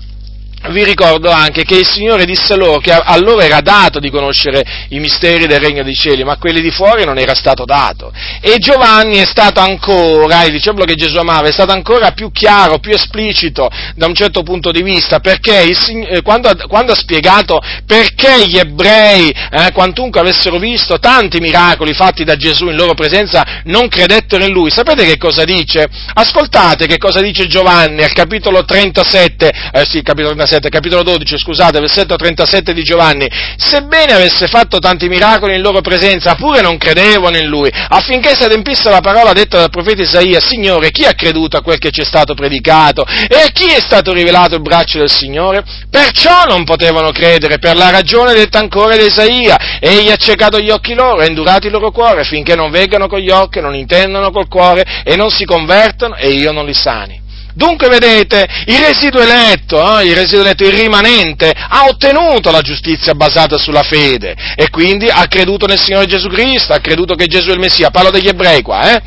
vi ricordo anche che il Signore disse loro che a loro era dato di conoscere i misteri del regno dei cieli, ma quelli di fuori non era stato dato. E Giovanni è stato ancora, il discepolo che Gesù amava, è stato ancora più chiaro, più esplicito da un certo punto di vista, perché il, eh, quando, quando, ha spiegato perché gli ebrei, eh, quantunque avessero visto tanti miracoli fatti da Gesù in loro presenza, non credettero in lui, sapete che cosa dice? Ascoltate che cosa dice Giovanni al capitolo 37, eh sì, capitolo 37, 37, capitolo 12, scusate, versetto 37 di Giovanni, sebbene avesse fatto tanti miracoli in loro presenza, pure non credevano in lui, affinché si adempisse la parola detta dal profeta Isaia, Signore, chi ha creduto a quel che ci è stato predicato? E a chi è stato rivelato il braccio del Signore? Perciò non potevano credere, per la ragione detta ancora di Isaia, egli ha ciecato gli occhi loro, ha indurato il loro cuore, finché non veggano con gli occhi, non intendano col cuore, e non si convertono, e io non li sani. Dunque vedete, il residuo eletto, eh, il residuo eletto, il rimanente, ha ottenuto la giustizia basata sulla fede e quindi ha creduto nel Signore Gesù Cristo, ha creduto che Gesù è il Messia, parlo degli ebrei qua, eh?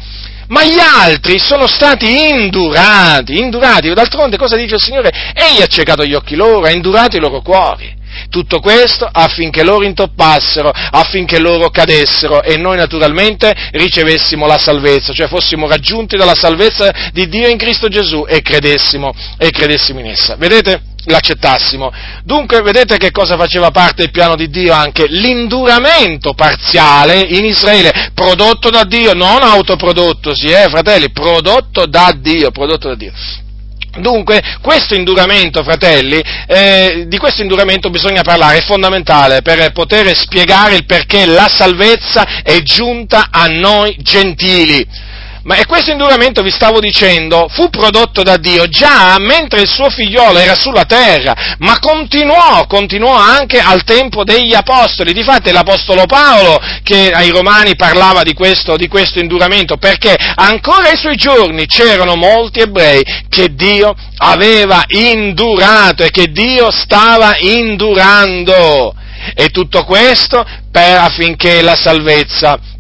Ma gli altri sono stati indurati, indurati, d'altronde cosa dice il Signore? Egli ha ciecato gli occhi loro, ha indurato i loro cuori. Tutto questo affinché loro intoppassero, affinché loro cadessero e noi naturalmente ricevessimo la salvezza, cioè fossimo raggiunti dalla salvezza di Dio in Cristo Gesù e credessimo, e credessimo in essa. Vedete? l'accettassimo. Dunque, vedete che cosa faceva parte del piano di Dio anche? L'induramento parziale in Israele, prodotto da Dio, non autoprodotto, sì, eh, fratelli, prodotto da Dio, prodotto da Dio. Dunque, questo induramento, fratelli, eh, di questo induramento bisogna parlare, è fondamentale per poter spiegare il perché la salvezza è giunta a noi gentili. Ma e questo induramento, vi stavo dicendo, fu prodotto da Dio già mentre il suo figliolo era sulla terra, ma continuò, continuò anche al tempo degli apostoli. Difatti è l'apostolo Paolo che ai romani parlava di questo, di questo induramento, perché ancora ai suoi giorni c'erano molti ebrei che Dio aveva indurato e che Dio stava indurando. E tutto questo per, affinché la salvezza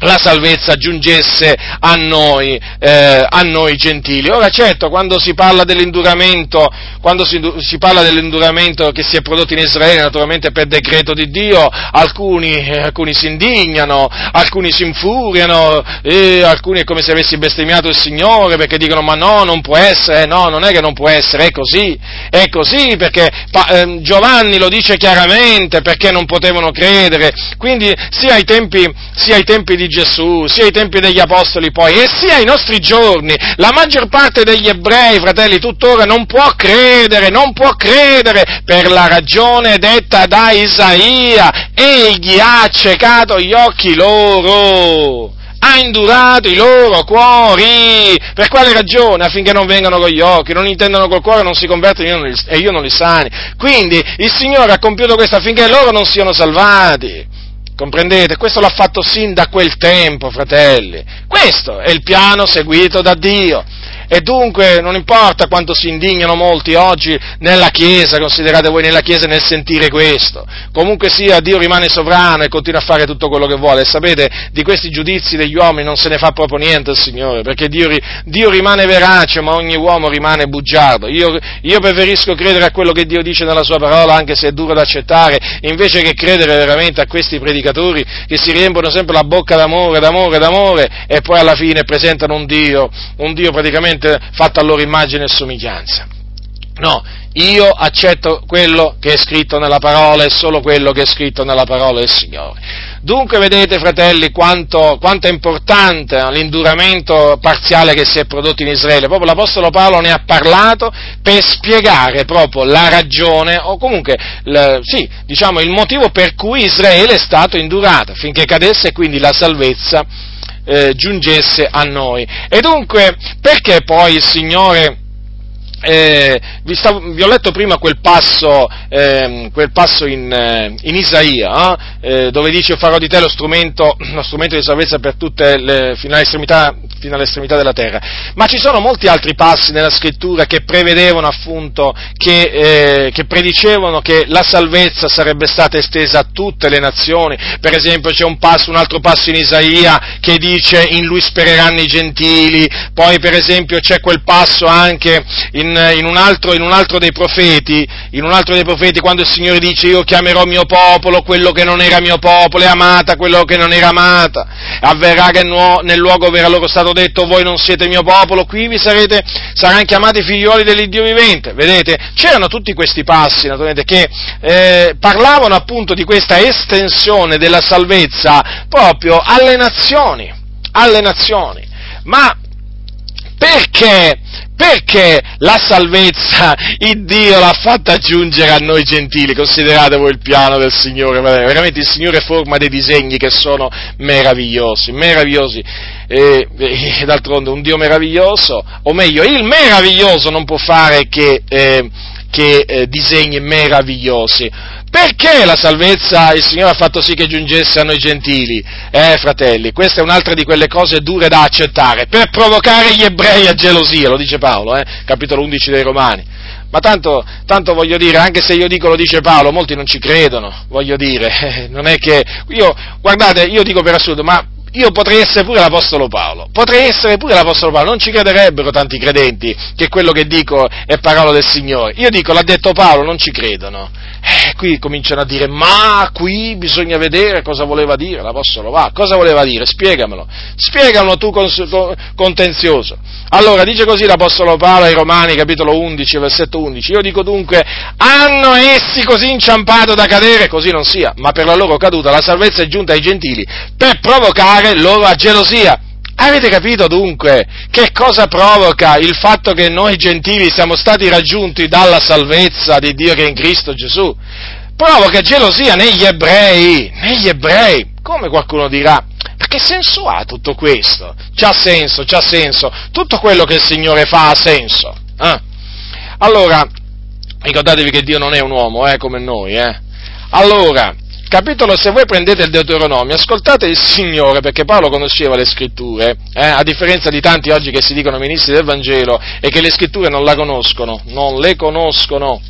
la salvezza giungesse a noi, eh, a noi gentili. Ora certo, quando si parla dell'induramento, quando si, si, parla dell'induramento che si è prodotto in Israele, naturalmente per decreto di Dio, alcuni, eh, alcuni si indignano, alcuni si infuriano, e alcuni è come se avessi bestemmiato il Signore perché dicono ma no, non può essere, no, non è che non può essere, è così, è così perché pa, eh, Giovanni lo dice chiaramente perché non potevano credere, quindi sia ai tempi, sia ai tempi di Gesù, sia ai tempi degli Apostoli poi, e sia ai nostri giorni, la maggior parte degli ebrei, fratelli, tuttora non può credere, non può credere per la ragione detta da Isaia, egli ha accecato gli occhi loro ha indurato i loro cuori. Per quale ragione? Affinché non vengano con gli occhi, non intendano col cuore, non si convertono e io non li sani. Quindi il Signore ha compiuto questo affinché loro non siano salvati. Comprendete? Questo l'ha fatto sin da quel tempo, fratelli. Questo è il piano seguito da Dio. E dunque non importa quanto si indignano molti oggi nella Chiesa, considerate voi nella Chiesa nel sentire questo. Comunque sia, Dio rimane sovrano e continua a fare tutto quello che vuole. Sapete, di questi giudizi degli uomini non se ne fa proprio niente il Signore, perché Dio, Dio rimane verace, ma ogni uomo rimane bugiardo. Io, io preferisco credere a quello che Dio dice nella sua parola, anche se è duro da accettare, invece che credere veramente a questi predicatori che si riempiono sempre la bocca d'amore, d'amore, d'amore e poi alla fine presentano un Dio, un Dio praticamente fatto a loro immagine e somiglianza. No, io accetto quello che è scritto nella parola e solo quello che è scritto nella parola del Signore. Dunque vedete, fratelli, quanto, quanto, è importante l'induramento parziale che si è prodotto in Israele. Proprio l'Apostolo Paolo ne ha parlato per spiegare proprio la ragione, o comunque, l, sì, diciamo, il motivo per cui Israele è stato indurato, affinché cadesse quindi la salvezza eh, giungesse a noi. E dunque, perché poi il Signore eh, vi, stavo, vi, ho letto prima quel passo, eh, quel passo in, eh, in, Isaia, eh, dove dice farò di te lo strumento, [clears throat] lo strumento di salvezza per tutte le, fino all'estremità, fino all'estremità, della terra. Ma ci sono molti altri passi nella scrittura che prevedevano appunto, che, eh, che predicevano che la salvezza sarebbe stata estesa a tutte le nazioni. Per esempio c'è un passo, un altro passo in Isaia che dice in lui spereranno i gentili, poi per esempio c'è quel passo anche in in, in, un altro, in, un altro, dei profeti, in un altro dei profeti, quando il Signore dice io chiamerò mio popolo quello che non era mio popolo e amata quello che non era amata, avverrà che nel luogo verrà loro stato detto voi non siete mio popolo, qui vi sarete, saranno chiamati figlioli dell'Iddio vivente, vedete? C'erano tutti questi passi, naturalmente, che eh, parlavano appunto di questa estensione della salvezza proprio alle nazioni, alle nazioni. Ma perché? Perché la salvezza il Dio l'ha fatta giungere a noi gentili? Considerate voi il piano del Signore, veramente il Signore forma dei disegni che sono meravigliosi, meravigliosi. E, e d'altronde un Dio meraviglioso, o meglio, il meraviglioso non può fare che, eh, che eh, disegni meravigliosi. Perché la salvezza il Signore ha fatto sì che giungesse a noi gentili? Eh, fratelli, questa è un'altra di quelle cose dure da accettare, per provocare gli ebrei a gelosia, lo dice Paolo, eh, capitolo 11 dei Romani. Ma tanto, tanto, voglio dire, anche se io dico lo dice Paolo, molti non ci credono, voglio dire, [laughs] non è che, io, guardate, io dico per assurdo, ma io potrei essere pure l'Apostolo Paolo, potrei essere pure l'Apostolo Paolo, non ci crederebbero tanti credenti che quello che dico è parola del Signore. Io dico, l'ha detto Paolo, non ci credono. Eh, qui cominciano a dire, ma qui bisogna vedere cosa voleva dire l'Apostolo va, cosa voleva dire? Spiegamelo, spiegamelo tu contenzioso. Allora, dice così l'Apostolo Paolo ai Romani, capitolo 11, versetto 11, io dico dunque, hanno essi così inciampato da cadere, così non sia, ma per la loro caduta la salvezza è giunta ai gentili, per provocare loro a gelosia. Avete capito dunque che cosa provoca il fatto che noi gentili siamo stati raggiunti dalla salvezza di Dio che è in Cristo Gesù? Provoca gelosia negli ebrei, negli ebrei. Come qualcuno dirà, che senso ha tutto questo? C'ha senso, c'ha senso. Tutto quello che il Signore fa ha senso. Eh? Allora, ricordatevi che Dio non è un uomo, eh, come noi, eh? Allora, capitolo, se voi prendete il Deuteronomio, ascoltate il Signore, perché Paolo conosceva le scritture, eh, a differenza di tanti oggi che si dicono ministri del Vangelo e che le scritture non la conoscono, non le conoscono.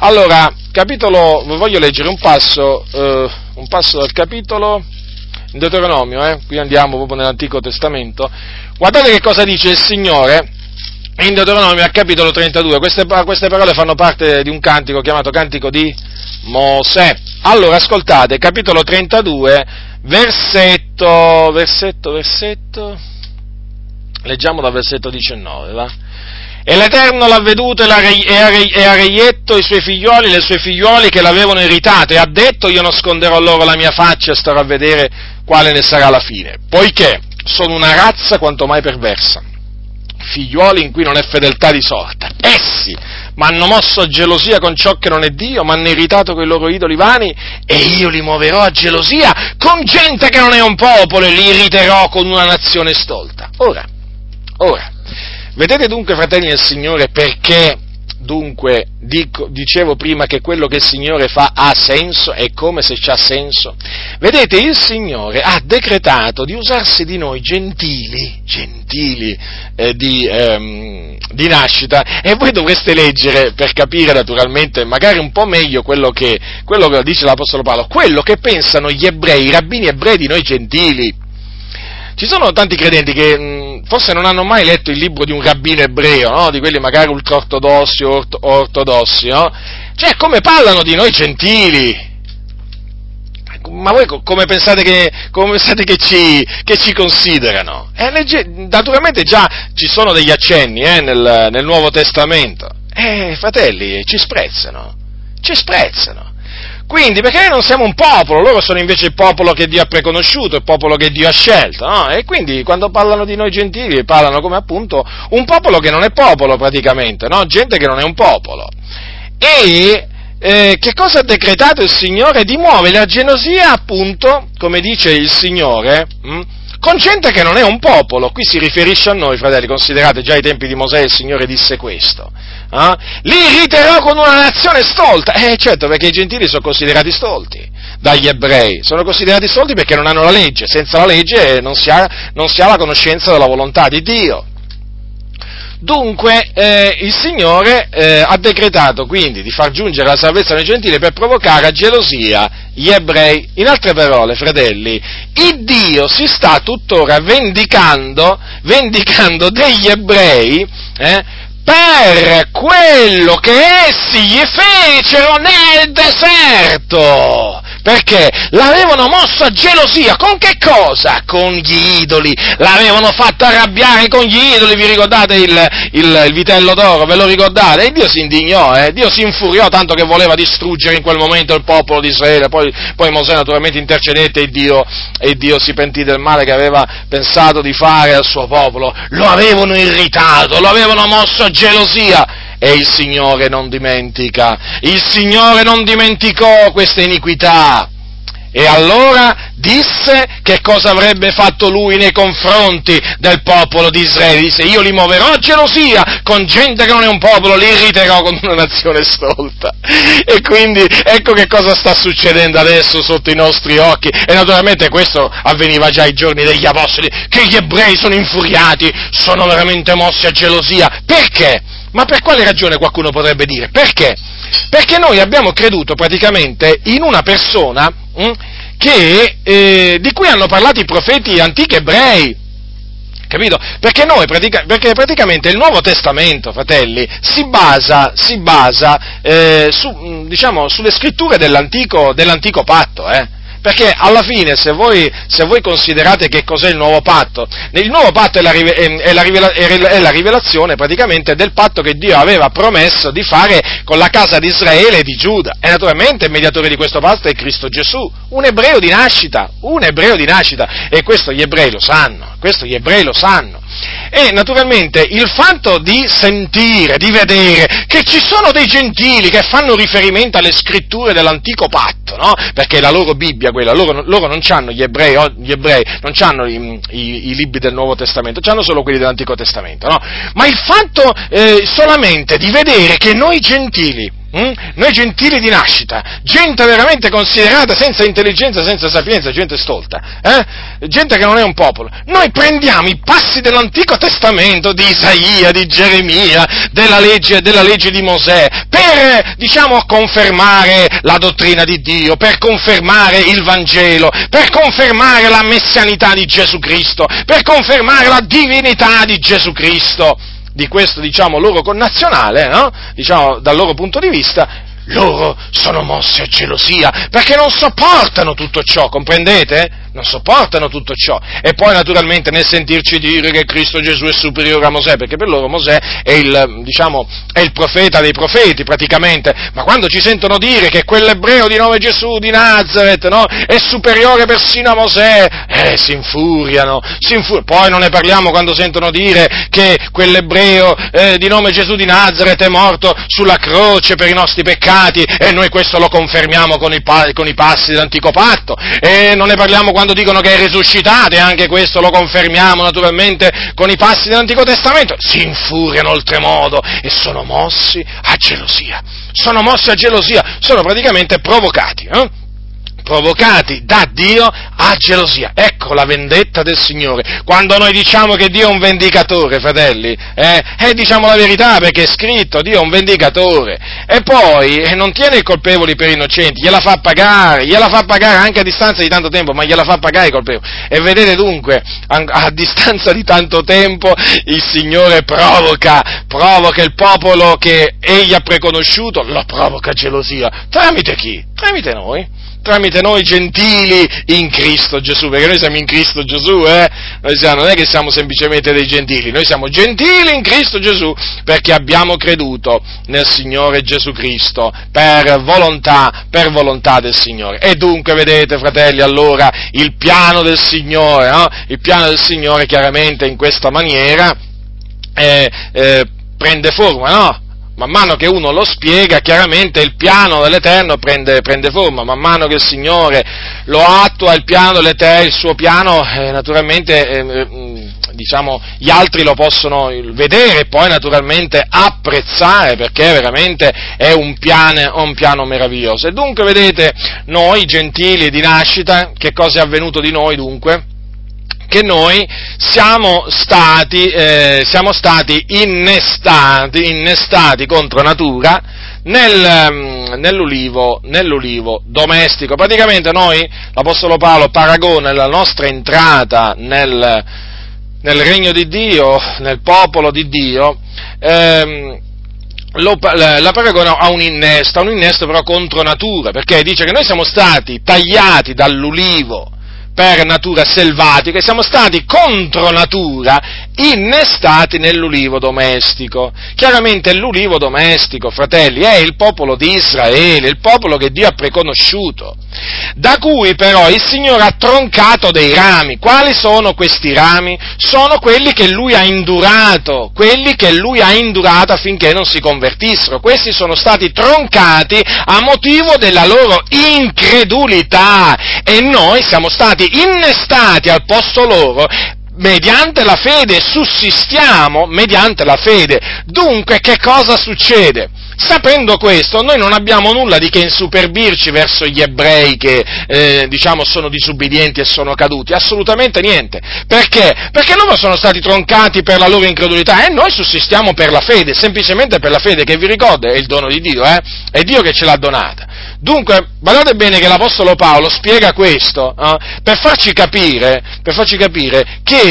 Allora, capitolo, voglio leggere un passo, eh, un passo dal capitolo, in Deuteronomio, eh, qui andiamo proprio nell'Antico Testamento, guardate che cosa dice il Signore in Deuteronomio capitolo 32, queste, queste parole fanno parte di un cantico chiamato Cantico di Mosè. Allora, ascoltate, capitolo 32, versetto, versetto, versetto, leggiamo dal versetto 19, va? E l'Eterno l'ha veduto e, ha reietto i suoi figlioli, le sue figliuoli che l'avevano irritato e ha detto io nasconderò loro la mia faccia e starò a vedere quale ne sarà la fine, poiché sono una razza quanto mai perversa figliuoli in cui non è fedeltà di sorta. Essi mi hanno mosso a gelosia con ciò che non è Dio, mi hanno irritato con i loro idoli vani e io li muoverò a gelosia con gente che non è un popolo e li irriterò con una nazione stolta. Ora, ora, vedete dunque, fratelli del Signore, perché dunque dico, dicevo prima che quello che il Signore fa ha senso, è come se c'ha senso. Vedete, il Signore ha decretato di usarsi di noi gentili, gentili, eh, di, ehm, di nascita e voi dovreste leggere per capire naturalmente magari un po' meglio quello che, quello che dice l'Apostolo Paolo, quello che pensano gli ebrei, i rabbini ebrei di noi gentili. Ci sono tanti credenti che mh, forse non hanno mai letto il libro di un rabbino ebreo, no? di quelli magari ultraortodossi o ortodossi, no? cioè come parlano di noi gentili, ma voi come pensate che, come pensate che, ci, che ci, considerano? Eh, legge, naturalmente già ci sono degli accenni eh, nel, nel, Nuovo Testamento. Eh, fratelli, ci sprezzano, ci sprezzano. Quindi, perché noi non siamo un popolo, loro sono invece il popolo che Dio ha preconosciuto, il popolo che Dio ha scelto, no? E quindi quando parlano di noi gentili parlano come appunto un popolo che non è popolo praticamente, no? Gente che non è un popolo. E eh, che cosa ha decretato il Signore? Di muovere la gelosia, appunto, come dice il Signore, mh, hm, con gente che non è un popolo. Qui si riferisce a noi, fratelli, considerate già i tempi di Mosè il Signore disse questo. Eh? Li irriterò con una nazione stolta. Eh certo, perché i gentili sono considerati stolti dagli ebrei. Sono considerati stolti perché non hanno la legge. Senza la legge non si ha, non si ha la conoscenza della volontà di Dio. Dunque eh, il Signore eh, ha decretato quindi di far giungere la salvezza nei gentili per provocare a gelosia gli ebrei. In altre parole, fratelli, il Dio si sta tuttora vendicando, vendicando degli ebrei eh, per quello che essi gli fecero nel deserto. Perché l'avevano mosso a gelosia, con che cosa? Con gli idoli, l'avevano fatto arrabbiare con gli idoli, vi ricordate il, il, il vitello d'oro, ve lo ricordate? E Dio si indignò, eh? Dio si infuriò tanto che voleva distruggere in quel momento il popolo di Israele, poi, poi Mosè naturalmente intercedette e Dio, e Dio si pentì del male che aveva pensato di fare al suo popolo, lo avevano irritato, lo avevano mosso a gelosia, e il Signore non dimentica, il Signore non dimenticò questa iniquità. E allora disse che cosa avrebbe fatto lui nei confronti del popolo di Israele. Disse io li muoverò a gelosia con gente che non è un popolo, li irriterò con una nazione stolta. E quindi ecco che cosa sta succedendo adesso sotto i nostri occhi. E naturalmente questo avveniva già ai giorni degli apostoli, che gli ebrei sono infuriati, sono veramente mossi a gelosia. Perché? Ma per quale ragione qualcuno potrebbe dire? Perché? Perché noi abbiamo creduto praticamente in una persona mh, hm, che, eh, di cui hanno parlato i profeti antichi ebrei. Capito? Perché, noi, pratica, perché praticamente il Nuovo Testamento, fratelli, si basa, si basa eh, su, diciamo, sulle scritture dell'antico, dell'antico patto, eh? Perché alla fine, se voi, se voi, considerate che cos'è il nuovo patto, il nuovo patto è la, è, la rivela, è la, rivelazione praticamente del patto che Dio aveva promesso di fare con la casa di Israele e di Giuda. E naturalmente il mediatore di questo patto è Cristo Gesù, un ebreo di nascita, un ebreo di nascita. E questo gli ebrei lo sanno, questo gli ebrei lo sanno. E naturalmente il fatto di sentire, di vedere che ci sono dei gentili che fanno riferimento alle scritture dell'antico patto, no? Perché la loro Bibbia, quella, loro, loro non hanno gli ebrei, gli ebrei non hanno i, i, i, libri del Nuovo Testamento, hanno solo quelli dell'Antico Testamento, no? Ma il fatto eh, solamente di vedere che noi gentili, Mm? Noi gentili di nascita, gente veramente considerata senza intelligenza, senza sapienza, gente stolta, eh? gente che non è un popolo. Noi prendiamo i passi dell'Antico Testamento, di Isaia, di Geremia, della legge, della legge di Mosè, per, diciamo, confermare la dottrina di Dio, per confermare il Vangelo, per confermare la messianità di Gesù Cristo, per confermare la divinità di Gesù Cristo di questo, diciamo, loro connazionale, no? diciamo, dal loro punto di vista, loro sono mossi a gelosia perché non sopportano tutto ciò, comprendete? Non sopportano tutto ciò. E poi naturalmente nel sentirci dire che Cristo Gesù è superiore a Mosè, perché per loro Mosè è il, diciamo, è il profeta dei profeti praticamente, ma quando ci sentono dire che quell'ebreo di nome Gesù di Nazareth no, è superiore persino a Mosè, eh, si infuriano, si infuriano. Poi non ne parliamo quando sentono dire che quell'ebreo eh, di nome Gesù di Nazareth è morto sulla croce per i nostri peccati e noi questo lo confermiamo con i, con i passi dell'antico patto. E non ne parliamo quando quando dicono che è risuscitato, e anche questo lo confermiamo naturalmente con i passi dell'Antico Testamento, si infuriano oltremodo e sono mossi a gelosia. Sono mossi a gelosia, sono praticamente provocati. Eh? Provocati da Dio a gelosia. Ecco la vendetta del Signore. Quando noi diciamo che Dio è un vendicatore, fratelli, eh, eh, diciamo la verità perché è scritto, Dio è un vendicatore. E poi eh, non tiene i colpevoli per innocenti, gliela fa pagare, gliela fa pagare anche a distanza di tanto tempo, ma gliela fa pagare i colpevoli. E vedete dunque, a, a distanza di tanto tempo, il Signore provoca, provoca il popolo che egli ha preconosciuto, lo provoca gelosia. Tramite chi? Tramite noi tramite noi gentili in Cristo Gesù, perché noi siamo in Cristo Gesù, eh? Noi siamo, non è che siamo semplicemente dei gentili, noi siamo gentili in Cristo Gesù perché abbiamo creduto nel Signore Gesù Cristo per volontà, per volontà del Signore. E dunque, vedete, fratelli, allora il piano del Signore, no? Il piano del Signore chiaramente in questa maniera eh, eh, prende forma, no? Man mano che uno lo spiega, chiaramente il piano dell'Eterno prende, prende forma, man mano che il Signore lo attua, il piano il suo piano, eh, naturalmente, eh, mm, diciamo, gli altri lo possono vedere e poi naturalmente apprezzare, perché veramente è un piano, un piano meraviglioso. E dunque, vedete, noi gentili di nascita, che cosa è avvenuto di noi dunque? Che noi siamo stati, eh, siamo stati innestati, innestati, contro natura nel, mm, nell'ulivo, nell'ulivo, domestico. Praticamente noi, l'Apostolo Paolo paragona la nostra entrata nel, nel regno di Dio, nel popolo di Dio, ehm, lo, la paragona a un innesto, a un innesto però contro natura, perché dice che noi siamo stati tagliati dall'ulivo, per natura selvatica siamo stati contro natura innestati nell'ulivo domestico. Chiaramente l'ulivo domestico, fratelli, è il popolo di Israele, il popolo che Dio ha preconosciuto, da cui però il Signore ha troncato dei rami. Quali sono questi rami? Sono quelli che Lui ha indurato, quelli che Lui ha indurato affinché non si convertissero. Questi sono stati troncati a motivo della loro incredulità e noi siamo stati stati innestati al posto loro mediante la fede, sussistiamo mediante la fede. Dunque che cosa succede? Sapendo questo, noi non abbiamo nulla di che insuperbirci verso gli ebrei che, eh, diciamo, sono disubbidienti e sono caduti, assolutamente niente. Perché? Perché loro sono stati troncati per la loro incredulità e noi sussistiamo per la fede, semplicemente per la fede, che vi ricordo è il dono di Dio, eh? È Dio che ce l'ha donata. Dunque, guardate bene che l'Apostolo Paolo spiega questo eh, per, farci capire, per farci capire che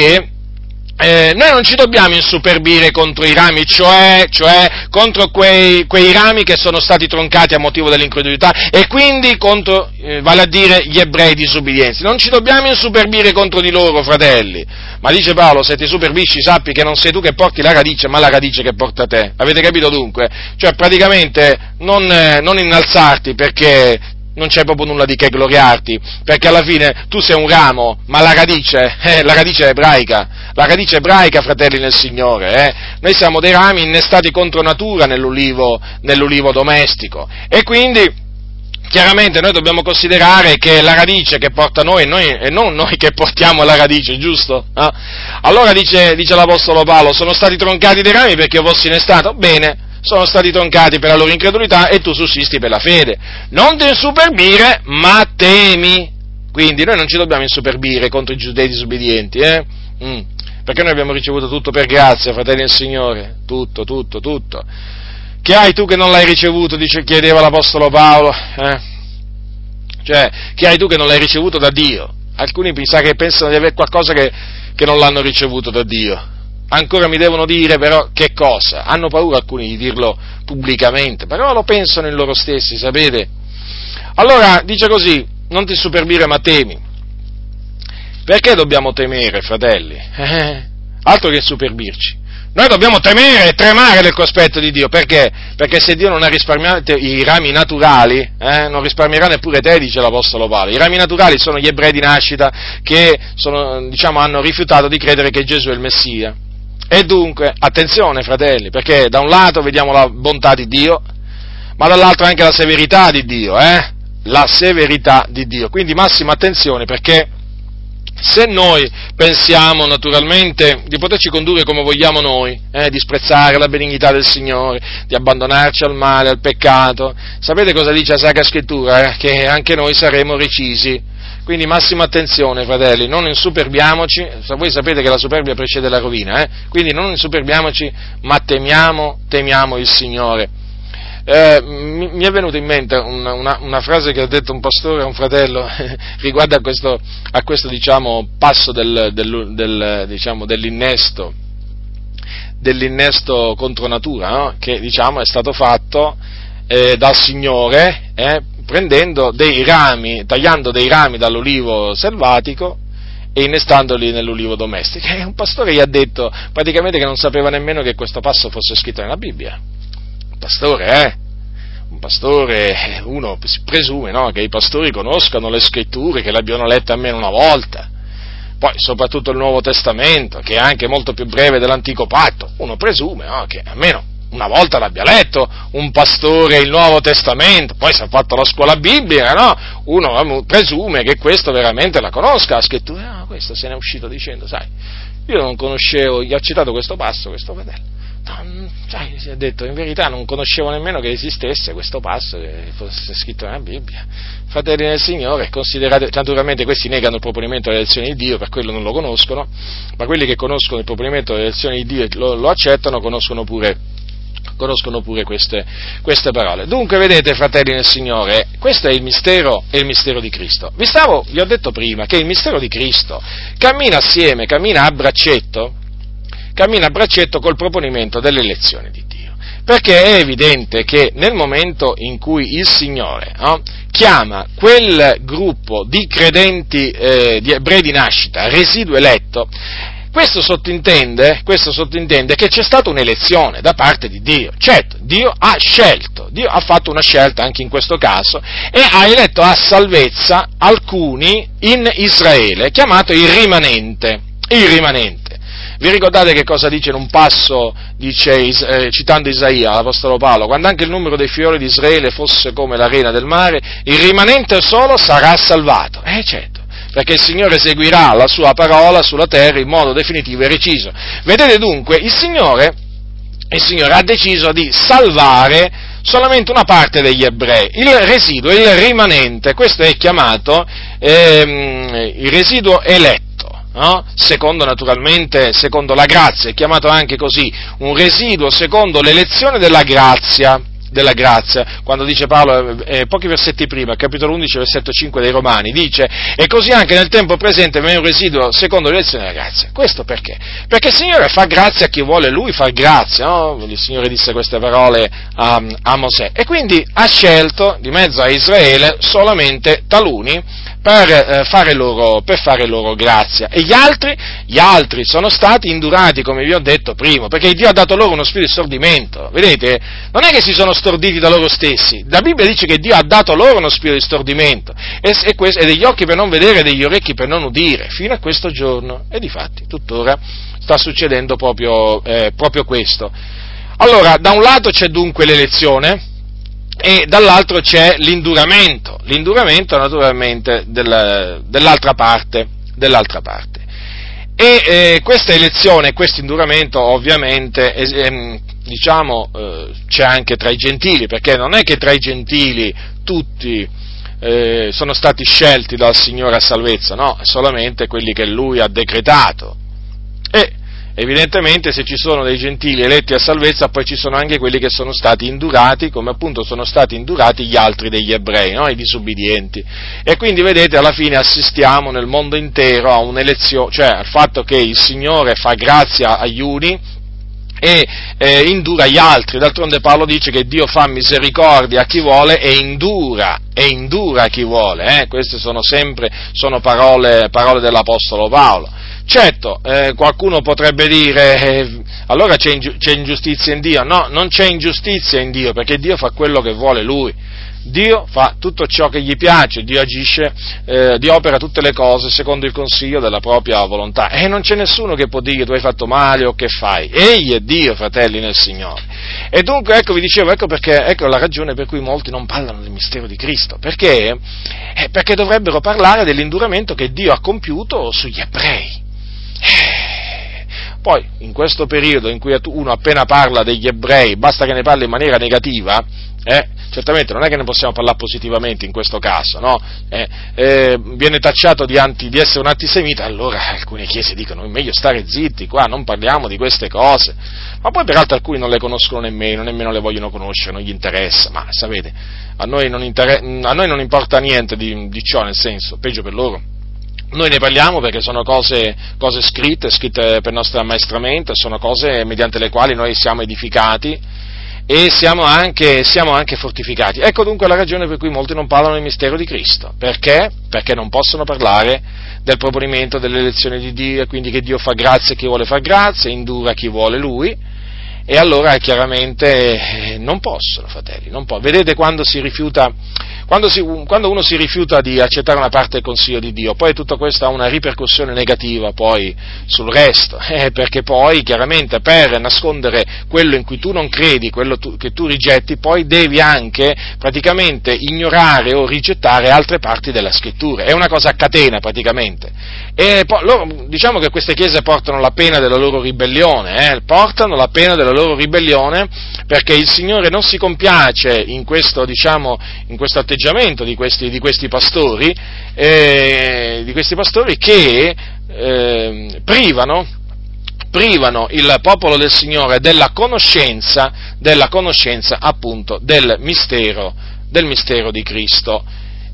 eh, noi non ci dobbiamo insuperbire contro i rami, cioè, cioè contro quei, quei, rami che sono stati troncati a motivo dell'incredulità e quindi contro, eh, vale a dire, gli ebrei disubbidienti. Non ci dobbiamo insuperbire contro di loro, fratelli. Ma dice Paolo, se ti superbisci sappi che non sei tu che porti la radice, ma la radice che porta te. Avete capito dunque? Cioè praticamente non, eh, non innalzarti perché non c'è proprio nulla di che gloriarti, perché alla fine tu sei un ramo, ma la radice, eh, la radice ebraica, la radice ebraica, fratelli nel Signore, eh. noi siamo dei rami innestati contro natura nell'ulivo, nell'ulivo domestico, e quindi chiaramente noi dobbiamo considerare che la radice che porta noi, noi e non noi che portiamo la radice, giusto? Eh? Allora dice, dice l'Apostolo Paolo, sono stati troncati dei rami perché io fossi innestato? Bene, sono stati troncati per la loro incredulità e tu sussisti per la fede. Non ti insuperbire, ma temi. Quindi noi non ci dobbiamo insuperbire contro i giudei disobbedienti, eh? Mm. Perché noi abbiamo ricevuto tutto per grazia, fratelli del Signore. Tutto, tutto, tutto. Che hai tu che non l'hai ricevuto? Dice, chiedeva l'Apostolo Paolo. Eh? Cioè, che hai tu che non l'hai ricevuto da Dio? Alcuni pensano di avere qualcosa che, che non l'hanno ricevuto da Dio ancora mi devono dire però che cosa? Hanno paura alcuni di dirlo pubblicamente, però lo pensano in loro stessi, sapete? Allora dice così, non ti superbire ma temi. Perché dobbiamo temere, fratelli? Eh, altro che superbirci. Noi dobbiamo temere e tremare del cospetto di Dio, perché? Perché se Dio non ha risparmiato i rami naturali, eh, non risparmierà neppure te, dice l'Apostolo Paolo. I rami naturali sono gli ebrei di nascita che sono, diciamo, hanno rifiutato di credere che Gesù è il Messia. E dunque, attenzione fratelli, perché da un lato vediamo la bontà di Dio, ma dall'altro anche la severità di Dio, eh? La severità di Dio. Quindi massima attenzione perché se noi pensiamo naturalmente di poterci condurre come vogliamo noi, eh, di sprezzare la benignità del Signore, di abbandonarci al male, al peccato, sapete cosa dice la Sacra Scrittura? Eh? Che anche noi saremo recisi. Quindi massima attenzione, fratelli, non insuperbiamoci, voi sapete che la superbia precede la rovina, eh? quindi non insuperbiamoci, ma temiamo, temiamo il Signore. Eh, mi, mi, è venuta in mente una, una, una, frase che ha detto un pastore a un fratello [laughs] riguardo a questo, a questo diciamo, passo del, del, del, diciamo, dell'innesto, dell'innesto contro natura, no? che diciamo, è stato fatto eh, dal Signore eh, prendendo dei rami, tagliando dei rami dall'olivo selvatico e innestandoli nell'ulivo domestico. E un pastore gli ha detto praticamente che non sapeva nemmeno che questo passo fosse scritto nella Bibbia pastore, eh? Un pastore, uno presume no? che i pastori conoscano le scritture, che le abbiano lette almeno una volta. Poi, soprattutto il Nuovo Testamento, che è anche molto più breve dell'Antico Patto, uno presume no? che almeno una volta l'abbia letto un pastore il Nuovo Testamento, poi si è fatto la scuola biblica, no? Uno presume che questo veramente la conosca, la scrittura, no, questo se ne è uscito dicendo, sai, io non conoscevo, gli ho citato questo passo, questo fratello, sai, si detto, in verità non conoscevo nemmeno che esistesse questo passo che fosse scritto nella Bibbia. Fratelli del Signore, considerate, naturalmente questi negano il proponimento delle elezioni di Dio, per quello non lo conoscono, ma quelli che conoscono il proponimento delle elezioni di Dio e lo, lo accettano, conoscono pure conoscono pure queste, queste, parole. Dunque, vedete, fratelli nel Signore, questo è il mistero, è il mistero di Cristo. Vi, stavo, vi ho detto prima che il mistero di Cristo cammina assieme, cammina a braccetto cammina a braccetto col proponimento dell'elezione di Dio. Perché è evidente che nel momento in cui il Signore no, chiama quel gruppo di credenti eh, di ebrei di nascita residuo eletto, questo sottintende, questo sottintende, che c'è stata un'elezione da parte di Dio. Certo, Dio ha scelto, Dio ha fatto una scelta anche in questo caso e ha eletto a salvezza alcuni in Israele, chiamato il rimanente. Il rimanente. Vi ricordate che cosa dice in un passo, dice, eh, citando Isaia, l'Apostolo Paolo, quando anche il numero dei fiori di Israele fosse come l'arena del mare, il rimanente solo sarà salvato. Eh certo perché il Signore eseguirà la sua parola sulla terra in modo definitivo e reciso. Vedete dunque, il Signore, il Signore ha deciso di salvare solamente una parte degli ebrei, il residuo, il rimanente, questo è chiamato ehm, il residuo eletto no? secondo naturalmente, secondo la grazia, è chiamato anche così, un residuo secondo l'elezione della grazia, della grazia, quando dice Paolo, eh, pochi versetti prima, capitolo 11, versetto 5 dei Romani, dice, e così anche nel tempo presente viene un residuo secondo l'elezione della grazia. Questo perché? Perché il Signore fa grazia a chi vuole Lui far grazia, no? Il Signore disse queste parole a, a Mosè, e quindi ha scelto di mezzo a Israele solamente taluni per, eh, fare loro, per, fare loro, grazia. E gli altri? Gli altri sono stati indurati, come vi ho detto prima, perché Dio ha dato loro uno spirito di stordimento. Vedete? Non è che si sono storditi da loro stessi. La Bibbia dice che Dio ha dato loro uno spirito di stordimento. E, e, e degli occhi per non vedere e degli orecchi per non udire, fino a questo giorno. E difatti, tuttora sta succedendo proprio, eh, proprio questo. Allora, da un lato c'è dunque l'elezione, e dall'altro c'è l'induramento, l'induramento naturalmente del, dell'altra, parte, dell'altra parte. E eh, questa elezione questo induramento ovviamente eh, diciamo, eh, c'è anche tra i gentili, perché non è che tra i gentili tutti eh, sono stati scelti dal Signore a salvezza, no, solamente quelli che Lui ha decretato. E Evidentemente se ci sono dei gentili eletti a salvezza, poi ci sono anche quelli che sono stati indurati, come appunto sono stati indurati gli altri degli ebrei, no? i disubbidienti. E quindi vedete, alla fine assistiamo nel mondo intero a un'elezione, cioè al fatto che il Signore fa grazia agli uni e eh, indura gli altri. D'altronde Paolo dice che Dio fa misericordia a chi vuole e indura, e indura chi vuole. Eh? Queste sono sempre sono parole, parole dell'Apostolo Paolo. Certo, eh, qualcuno potrebbe dire, eh, allora c'è, ingi- c'è ingiustizia in Dio. No, non c'è ingiustizia in Dio, perché Dio fa quello che vuole Lui. Dio fa tutto ciò che gli piace, Dio agisce, eh, Dio opera tutte le cose secondo il consiglio della propria volontà. E non c'è nessuno che può dire tu hai fatto male o che fai. Egli è Dio, fratelli nel Signore. E dunque, ecco, vi dicevo, ecco, perché, ecco la ragione per cui molti non parlano del mistero di Cristo, perché, eh, perché dovrebbero parlare dell'induramento che Dio ha compiuto sugli ebrei. Eh, poi, in questo periodo in cui uno appena parla degli ebrei, basta che ne parli in maniera negativa, eh, certamente non è che ne possiamo parlare positivamente in questo caso, no? eh, eh, viene tacciato di, anti, di, essere un antisemita, allora alcune chiese dicono è meglio stare zitti qua, non parliamo di queste cose, ma poi peraltro alcuni non le conoscono nemmeno, nemmeno le vogliono conoscere, non gli interessa, ma sapete, a noi non, inter- a noi non importa niente di, di ciò, nel senso, peggio per loro. Noi ne parliamo perché sono cose, cose, scritte, scritte per nostro ammaestramento, sono cose mediante le quali noi siamo edificati e siamo anche, siamo anche, fortificati. Ecco dunque la ragione per cui molti non parlano del mistero di Cristo. Perché? Perché non possono parlare del proponimento dell'elezione di Dio, quindi che Dio fa grazia a chi vuole far grazia, indura chi vuole Lui, e allora chiaramente eh, non possono, fratelli, non possono. Vedete quando si rifiuta quando, si, quando, uno si rifiuta di accettare una parte del consiglio di Dio, poi tutto questo ha una ripercussione negativa poi sul resto, [laughs] eh, perché poi chiaramente per nascondere quello in cui tu non credi, quello tu, che tu rigetti, poi devi anche praticamente ignorare o rigettare altre parti della scrittura. È una cosa a catena praticamente. E poi, loro, diciamo che queste chiese portano la pena della loro ribellione, eh, portano la pena della loro ribellione perché il Signore non si compiace in questo, diciamo, in questo atteggiamento di questi, di questi pastori, eh, di questi pastori che eh, privano, privano il popolo del Signore della conoscenza, della conoscenza appunto del mistero, del mistero di Cristo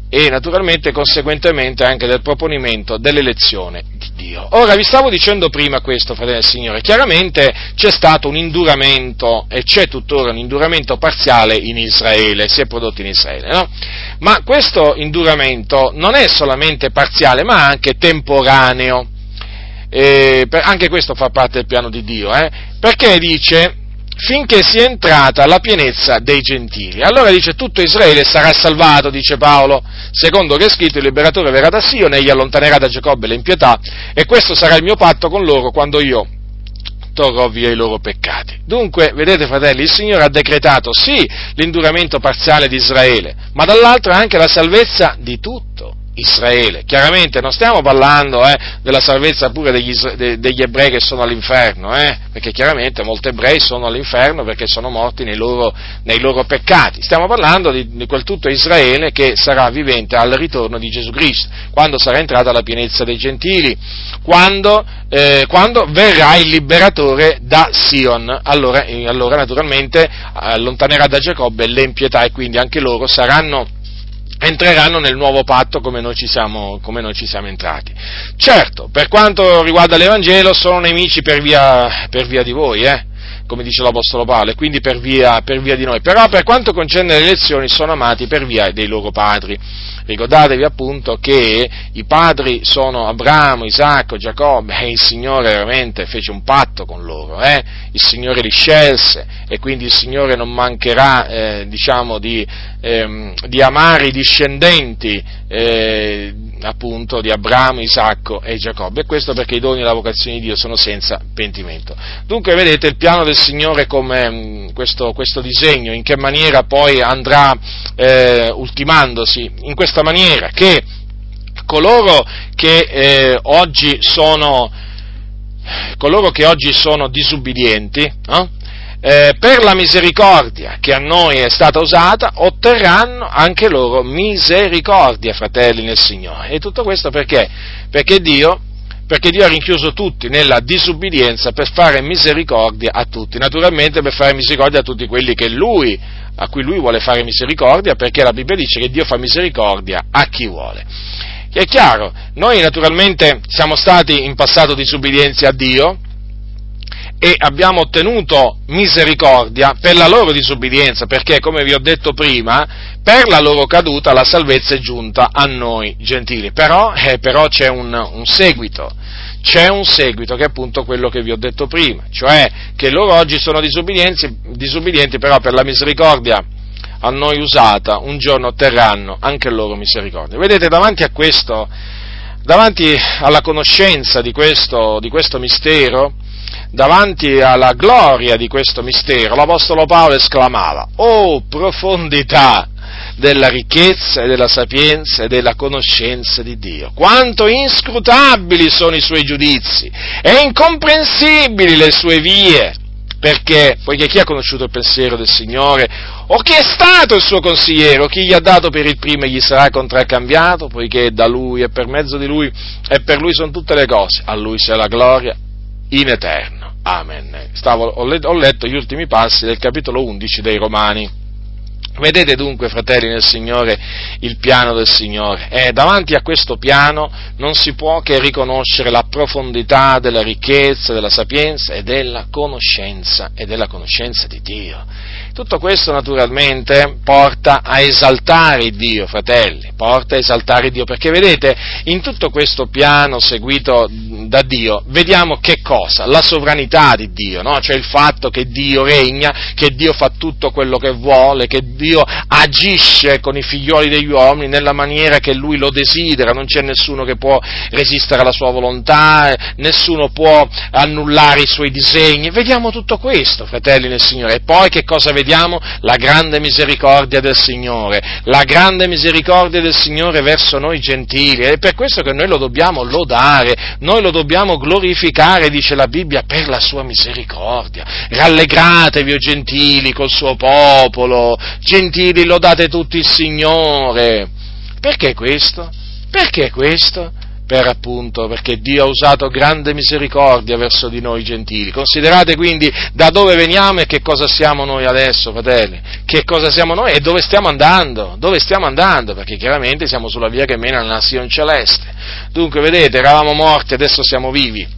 e naturalmente conseguentemente anche del proponimento dell'elezione di Dio. Ora vi stavo dicendo prima questo, fratello del Signore, chiaramente c'è stato un induramento e c'è tuttora un induramento parziale in Israele, si è prodotto in Israele, no? Ma questo induramento non è solamente parziale, ma anche temporaneo. Eh, per, anche questo fa parte del piano di Dio, eh? perché dice finché sia entrata la pienezza dei gentili. Allora dice tutto Israele sarà salvato, dice Paolo, secondo che è scritto il liberatore verrà da Sion, egli allontanerà da Giacobbe le impietà e questo sarà il mio patto con loro quando io torrò via i loro peccati. Dunque, vedete fratelli, il Signore ha decretato sì l'induramento parziale di Israele, ma dall'altro anche la salvezza di tutto Israele. Chiaramente non stiamo parlando eh, della salvezza pure degli, de, degli, ebrei che sono all'inferno, eh, perché chiaramente molti ebrei sono all'inferno perché sono morti nei loro, nei loro peccati. Stiamo parlando di, di, quel tutto Israele che sarà vivente al ritorno di Gesù Cristo, quando sarà entrata la pienezza dei gentili, quando, eh, quando verrà il liberatore da Sion. Allora, allora naturalmente allontanerà da Giacobbe l'empietà e quindi anche loro saranno entreranno nel nuovo patto come noi, siamo, come noi, ci siamo, entrati. Certo, per quanto riguarda l'Evangelo sono nemici per via, per via di voi, eh? come dice l'Apostolo Paolo, e quindi per via, per via di noi. Però per quanto concerne le elezioni sono amati per via dei loro padri. Ricordatevi appunto che i padri sono Abramo, Isacco, Giacobbe e il Signore veramente fece un patto con loro, eh? il Signore li scelse e quindi il Signore non mancherà eh, diciamo, di, ehm, di, amare i discendenti eh, appunto di Abramo, Isacco e Giacobbe, e questo perché i doni e la vocazione di Dio sono senza pentimento. Dunque vedete il piano del Signore come mm, questo, questo disegno, in che maniera poi andrà eh, ultimandosi, in questa maniera che coloro che eh, oggi sono coloro che oggi sono disubbidienti, no? eh, per la misericordia che a noi è stata usata, otterranno anche loro misericordia, fratelli nel Signore. E tutto questo perché? Perché Dio, perché Dio ha rinchiuso tutti nella disubbidienza per fare misericordia a tutti, naturalmente per fare misericordia a tutti quelli Lui, a cui Lui vuole fare misericordia, perché la Bibbia dice che Dio fa misericordia a chi vuole. È chiaro, noi naturalmente siamo stati in passato disubbidienzi a Dio, e abbiamo ottenuto misericordia per la loro disubbidienza, perché, come vi ho detto prima, per la loro caduta la salvezza è giunta a noi gentili. Però, eh, però c'è un, un seguito, c'è un seguito che è appunto quello che vi ho detto prima, cioè che loro oggi sono disubbidienti però per la misericordia a noi usata, un giorno otterranno anche loro misericordia. Vedete, davanti a questo, davanti alla conoscenza di questo, di questo mistero, davanti alla gloria di questo mistero, l'Apostolo Paolo esclamava, oh profondità della ricchezza e della sapienza e della conoscenza di Dio. Quanto inscrutabili sono i suoi giudizi e incomprensibili le sue vie. Perché? Poiché chi ha conosciuto il pensiero del Signore, o chi è stato il suo consigliere, o chi gli ha dato per il primo e gli sarà contraccambiato, poiché da lui e per mezzo di lui e per lui sono tutte le cose, a lui sia la gloria in eterno. Amen. Stavo, ho, letto gli ultimi passi del capitolo 11 dei Romani. Vedete dunque, fratelli nel Signore, il piano del Signore. E davanti a questo piano non si può che riconoscere la profondità della ricchezza, della sapienza e della conoscenza e della conoscenza di Dio. Tutto questo naturalmente porta a esaltare Dio, fratelli, porta a esaltare Dio, perché vedete, in tutto questo piano seguito da Dio, vediamo che cosa? La sovranità di Dio, no? cioè il fatto che Dio regna, che Dio fa tutto quello che vuole, che Dio agisce con i figlioli degli uomini nella maniera che Lui lo desidera, non c'è nessuno che può resistere alla sua volontà, nessuno può annullare i suoi disegni, vediamo tutto questo, fratelli nel Signore, e poi che cosa vediamo? Vediamo la grande misericordia del Signore, la grande misericordia del Signore verso noi gentili, ed è per questo che noi lo dobbiamo lodare, noi lo dobbiamo glorificare, dice la Bibbia, per la sua misericordia. Rallegratevi, o gentili, col suo popolo, gentili, lodate tutti il Signore. Perché questo? Perché questo? Per appunto, perché Dio ha usato grande misericordia verso di noi gentili. Considerate quindi da dove veniamo e che cosa siamo noi adesso, fratelli, che cosa siamo noi e dove stiamo andando, dove stiamo andando, perché chiaramente siamo sulla via che mena alla nazione celeste. Dunque, vedete, eravamo morti, adesso siamo vivi.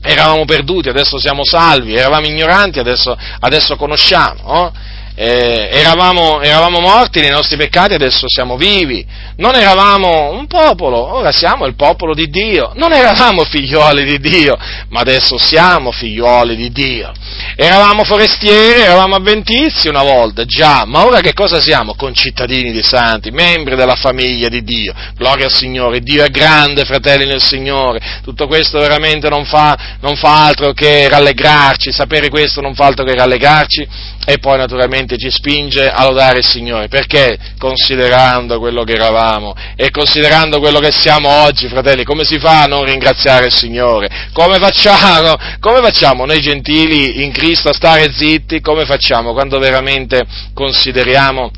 Eravamo perduti, adesso siamo salvi, eravamo ignoranti, adesso, adesso conosciamo. Oh? Eh, eravamo, eravamo, morti nei nostri peccati, adesso siamo vivi, non eravamo un popolo, ora siamo il popolo di Dio, non eravamo figlioli di Dio, ma adesso siamo figlioli di Dio. Eravamo forestieri, eravamo avventizi una volta, già, ma ora che cosa siamo? Concittadini di santi, membri della famiglia di Dio. Gloria al Signore, Dio è grande, fratelli nel Signore. Tutto questo veramente non fa, non fa altro che rallegrarci, sapere questo non fa altro che rallegrarci e poi naturalmente ci spinge a lodare il Signore, perché considerando quello che eravamo e considerando quello che siamo oggi, fratelli, come si fa a non ringraziare il Signore? Come facciamo, come facciamo noi gentili in Cristo a stare zitti? Come facciamo quando veramente consideriamo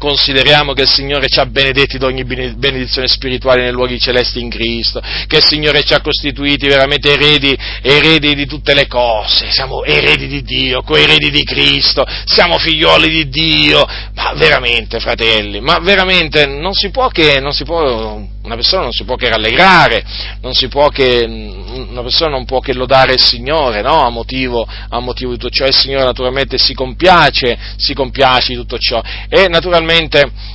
consideriamo che il Signore ci ha benedetti di ogni benedizione spirituale nei luoghi celesti in Cristo, che il Signore ci ha costituiti veramente eredi, eredi di tutte le cose, siamo eredi di Dio, coeredi di Cristo, siamo figlioli di Dio, ma veramente fratelli, ma veramente non si può che, si può una persona non si può che rallegrare, che, una persona non può che lodare il Signore, no? a, motivo, a motivo di tutto ciò. Il Signore naturalmente si compiace, si compiace di tutto ciò. E naturalmente,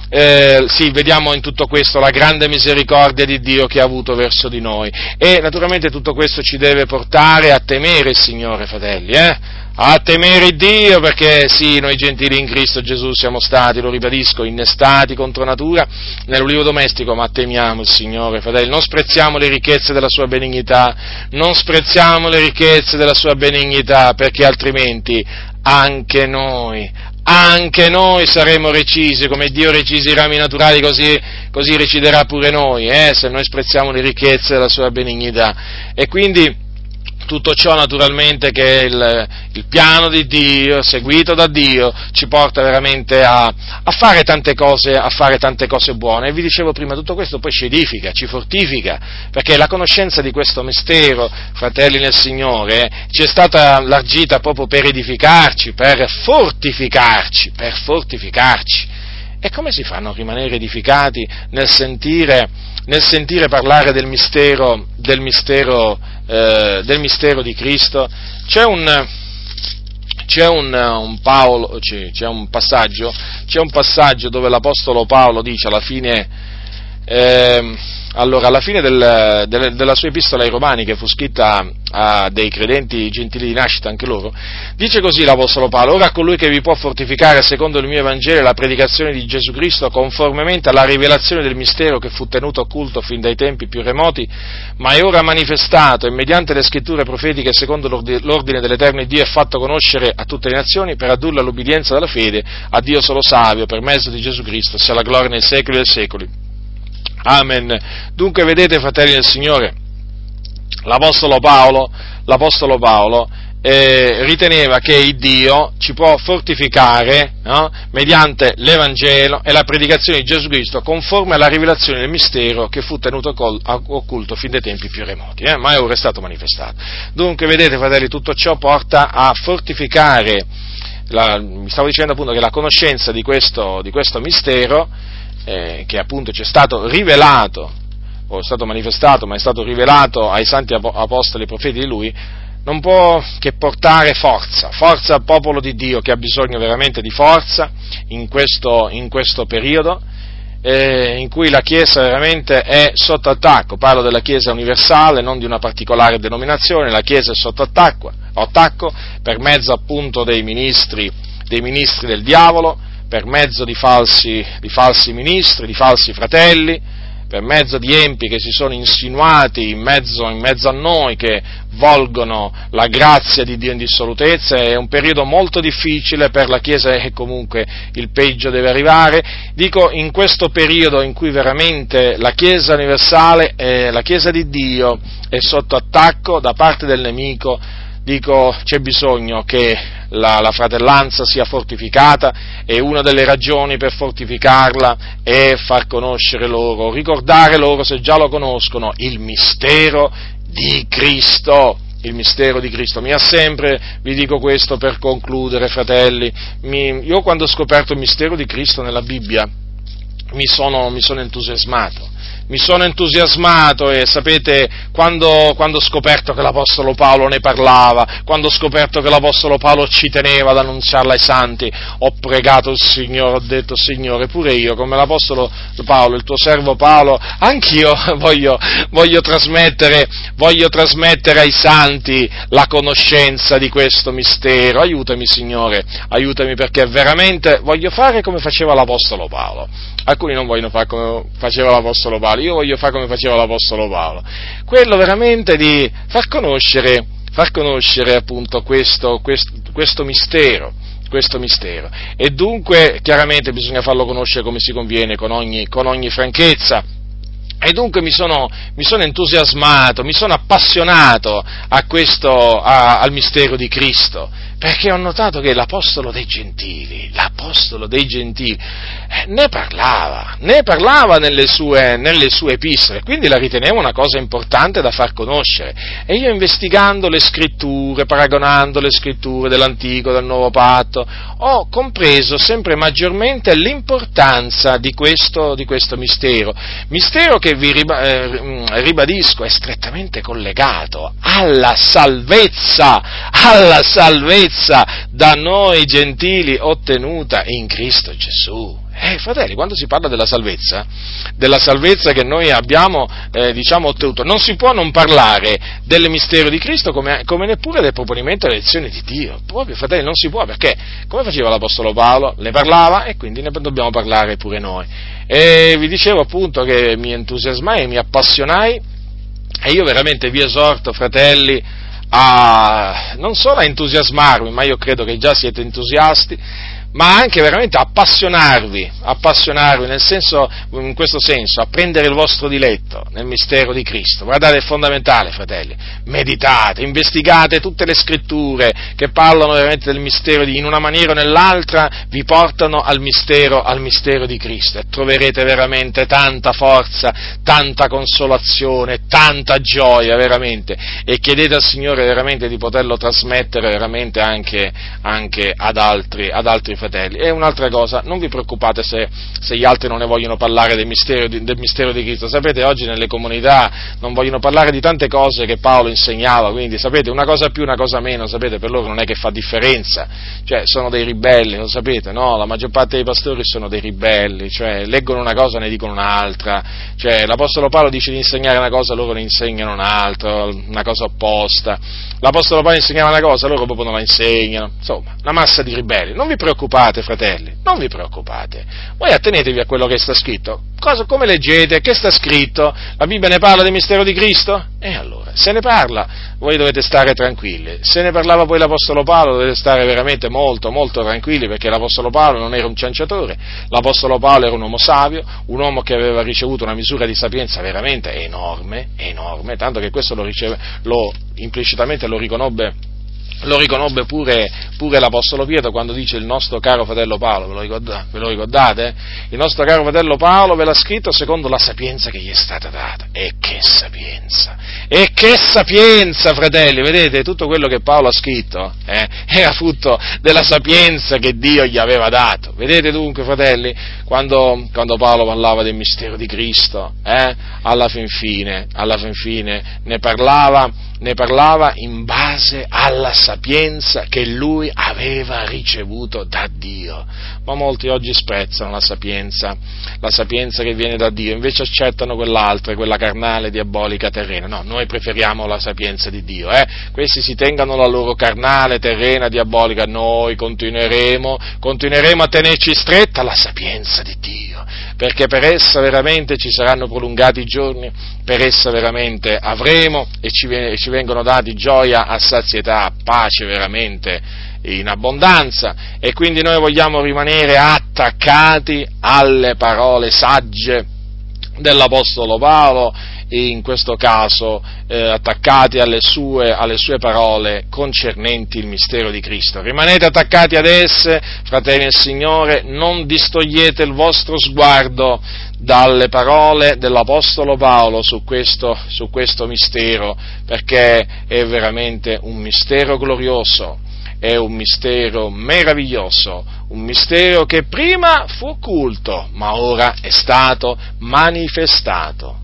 eh, sì, vediamo in tutto questo la grande misericordia di Dio che ha avuto verso di noi. E naturalmente tutto questo ci deve portare a temere il Signore, fratelli, eh? a temere Dio, perché sì, noi gentili in Cristo Gesù siamo stati, lo ribadisco, innestati contro natura nell'ulivo domestico, ma temiamo il Signore, fratelli, non sprezziamo le ricchezze della sua benignità, non sprezziamo le ricchezze della sua benignità, perché altrimenti anche noi, anche noi saremo recisi, come Dio recisi i rami naturali, così, così reciderà pure noi, eh, se noi sprezziamo le ricchezze della sua benignità. E quindi tutto ciò naturalmente che il, il, piano di Dio, seguito da Dio, ci porta veramente a, a, fare cose, a, fare tante cose, buone. E vi dicevo prima, tutto questo poi ci edifica, ci fortifica, perché la conoscenza di questo mistero, fratelli nel Signore, ci è stata largita proprio per edificarci, per fortificarci, per fortificarci. E come si fa a rimanere edificati nel sentire, nel sentire parlare del mistero, del mistero eh, del mistero di Cristo, c'è un, c'è un, un, Paolo, c'è, c'è un passaggio, c'è un passaggio dove l'Apostolo Paolo dice alla fine, eh, allora, alla fine del, del, della sua epistola ai Romani, che fu scritta a dei credenti gentili di nascita, anche loro, dice così l'Apostolo Paolo, ora colui che vi può fortificare secondo il mio Evangelo la predicazione di Gesù Cristo conformemente alla rivelazione del mistero che fu tenuto occulto fin dai tempi più remoti, ma è ora manifestato e mediante le scritture profetiche secondo l'ordine dell'Eterno Dio è fatto conoscere a tutte le nazioni per addurre all'ubbidienza della fede a Dio solo savio per mezzo di Gesù Cristo, sia la gloria nei secoli dei secoli. Amen. Dunque vedete, fratelli del Signore, l'Apostolo Paolo, l'Apostolo Paolo eh, riteneva che il Dio ci può fortificare no? mediante l'Evangelo e la predicazione di Gesù Cristo conforme alla rivelazione del mistero che fu tenuto occulto fin dai tempi più remoti, eh? ma ora è stato manifestato. Dunque, vedete, fratelli, tutto ciò porta a fortificare, la, mi stavo dicendo appunto che la conoscenza di questo, di questo mistero eh, che appunto ci è stato rivelato, o è stato manifestato, ma è stato rivelato ai santi apostoli e profeti di lui, non può che portare forza, forza al popolo di Dio che ha bisogno veramente di forza in questo, in questo periodo, eh, in cui la Chiesa veramente è sotto attacco, parlo della Chiesa universale, non di una particolare denominazione, la Chiesa è sotto attacco, attacco per mezzo appunto dei ministri, dei ministri del diavolo, per mezzo di falsi, di falsi ministri, di falsi fratelli, per mezzo di empi che si sono insinuati in mezzo, in mezzo, a noi, che volgono la grazia di Dio in dissolutezza, è un periodo molto difficile per la Chiesa e comunque il peggio deve arrivare. Dico in questo periodo in cui veramente la Chiesa universale, eh, la Chiesa di Dio è sotto attacco da parte del nemico, dico c'è bisogno che la, la, fratellanza sia fortificata e una delle ragioni per fortificarla è far conoscere loro, ricordare loro se già lo conoscono, il mistero di Cristo. Il mistero di Cristo mi ha sempre, vi dico questo per concludere, fratelli, mi, io quando ho scoperto il mistero di Cristo nella Bibbia mi sono, mi sono entusiasmato mi sono entusiasmato e sapete quando, quando, ho scoperto che l'Apostolo Paolo ne parlava, quando ho scoperto che l'Apostolo Paolo ci teneva ad annunciarla ai santi, ho pregato il Signore, ho detto Signore, pure io, come l'Apostolo Paolo, il tuo servo Paolo, anch'io [laughs] voglio, voglio, trasmettere, voglio trasmettere ai santi la conoscenza di questo mistero. Aiutami Signore, aiutami perché veramente voglio fare come faceva l'Apostolo Paolo alcuni non vogliono fare come faceva l'Apostolo Paolo, io voglio fare come faceva l'Apostolo Paolo, quello veramente di far conoscere, far conoscere appunto questo, questo, questo mistero questo mistero. E dunque chiaramente bisogna farlo conoscere come si conviene, con ogni, con ogni franchezza. E dunque mi sono, mi sono, entusiasmato, mi sono appassionato questo, a, al mistero di Cristo perché ho notato che l'Apostolo dei Gentili, l'Apostolo dei Gentili, eh, ne parlava, ne parlava nelle sue, nelle sue epistole, quindi la ritenevo una cosa importante da far conoscere. E io investigando le scritture, paragonando le scritture dell'Antico, del Nuovo Patto, ho compreso sempre maggiormente l'importanza di questo, di questo mistero, mistero che vi eh, ribadisco è strettamente collegato alla salvezza, alla salvezza salvezza da noi gentili ottenuta in Cristo Gesù. Eh, fratelli, quando si parla della salvezza, della salvezza che noi abbiamo, eh, diciamo, ottenuto, non si può non parlare del mistero di Cristo come, come neppure del proponimento dell'elezione di Dio. Proprio, fratelli, non si può, perché, come faceva l'Apostolo Paolo, ne parlava e quindi ne dobbiamo parlare pure noi. E vi dicevo appunto che mi entusiasmai e mi appassionai e io veramente vi esorto, fratelli, a, non solo a entusiasmarvi, ma io credo che già siete entusiasti, ma anche veramente appassionarvi, appassionarvi senso, in questo senso, a prendere il vostro diletto nel mistero di Cristo. Guardate, è fondamentale, fratelli. Meditate, investigate tutte le scritture che parlano veramente del mistero di, in una maniera o nell'altra, vi portano al mistero, al mistero di Cristo e troverete veramente tanta forza, tanta consolazione, tanta gioia, veramente. E chiedete al Signore veramente di poterlo trasmettere veramente anche, anche ad altri, ad altri fratelli fratelli. E un'altra cosa, non vi preoccupate se, se gli altri non ne vogliono parlare del mistero, del mistero, di Cristo. Sapete, oggi nelle comunità non vogliono parlare di tante cose che Paolo insegnava, quindi sapete, una cosa più, una cosa meno, sapete, per loro non è che fa differenza. Cioè, sono dei ribelli, lo sapete, no? La maggior parte dei pastori sono dei ribelli, cioè, leggono una cosa e ne dicono un'altra. Cioè, l'Apostolo Paolo dice di insegnare una cosa, loro ne insegnano un'altra, una cosa opposta. L'Apostolo Paolo insegnava una cosa, loro proprio non la insegnano. Insomma, una massa di ribelli. Non vi preoccupate, fratelli, non vi preoccupate. Voi attenetevi a quello che sta scritto. Cosa, come leggete? Che sta scritto? La Bibbia ne parla del mistero di Cristo? E allora, se ne parla, voi dovete stare tranquilli. Se ne parlava poi l'Apostolo Paolo, dovete stare veramente molto, molto tranquilli, perché l'Apostolo Paolo non era un cianciatore, l'Apostolo Paolo era un uomo savio, un uomo che aveva ricevuto una misura di sapienza veramente enorme, enorme, tanto che questo lo, riceve, lo implicitamente lo riconobbe lo riconobbe pure, pure, l'Apostolo Pietro quando dice il nostro caro fratello Paolo, ve lo, ricordate? Ve lo ricordate? Il nostro caro fratello Paolo ve l'ha scritto secondo la sapienza che gli è stata data. E che sapienza! E che sapienza, fratelli! Vedete, tutto quello che Paolo ha scritto eh, era frutto della sapienza che Dio gli aveva dato. Vedete dunque, fratelli, quando, quando Paolo parlava del mistero di Cristo, eh, alla fin fine, alla fin fine ne parlava ne parlava in base alla sapienza che lui aveva ricevuto da Dio. Ma molti oggi sprezzano la sapienza, la sapienza che viene da Dio, invece accettano quell'altra, quella carnale, diabolica, terrena. No, noi preferiamo la sapienza di Dio. Eh? Questi si tengano la loro carnale, terrena, diabolica, noi continueremo, continueremo a tenerci stretta la sapienza di Dio, perché per essa veramente ci saranno prolungati giorni, per essa veramente avremo e ci, ci vengono dati gioia a sazietà, pace veramente in abbondanza. E quindi noi vogliamo rimanere attaccati alle parole sagge dell'Apostolo Paolo in questo caso eh, attaccati alle sue, alle sue, parole concernenti il mistero di Cristo. Rimanete attaccati ad esse, fratelli del Signore, non distogliete il vostro sguardo dalle parole dell'Apostolo Paolo su questo, su questo mistero, perché è veramente un mistero glorioso, è un mistero meraviglioso, un mistero che prima fu occulto, ma ora è stato manifestato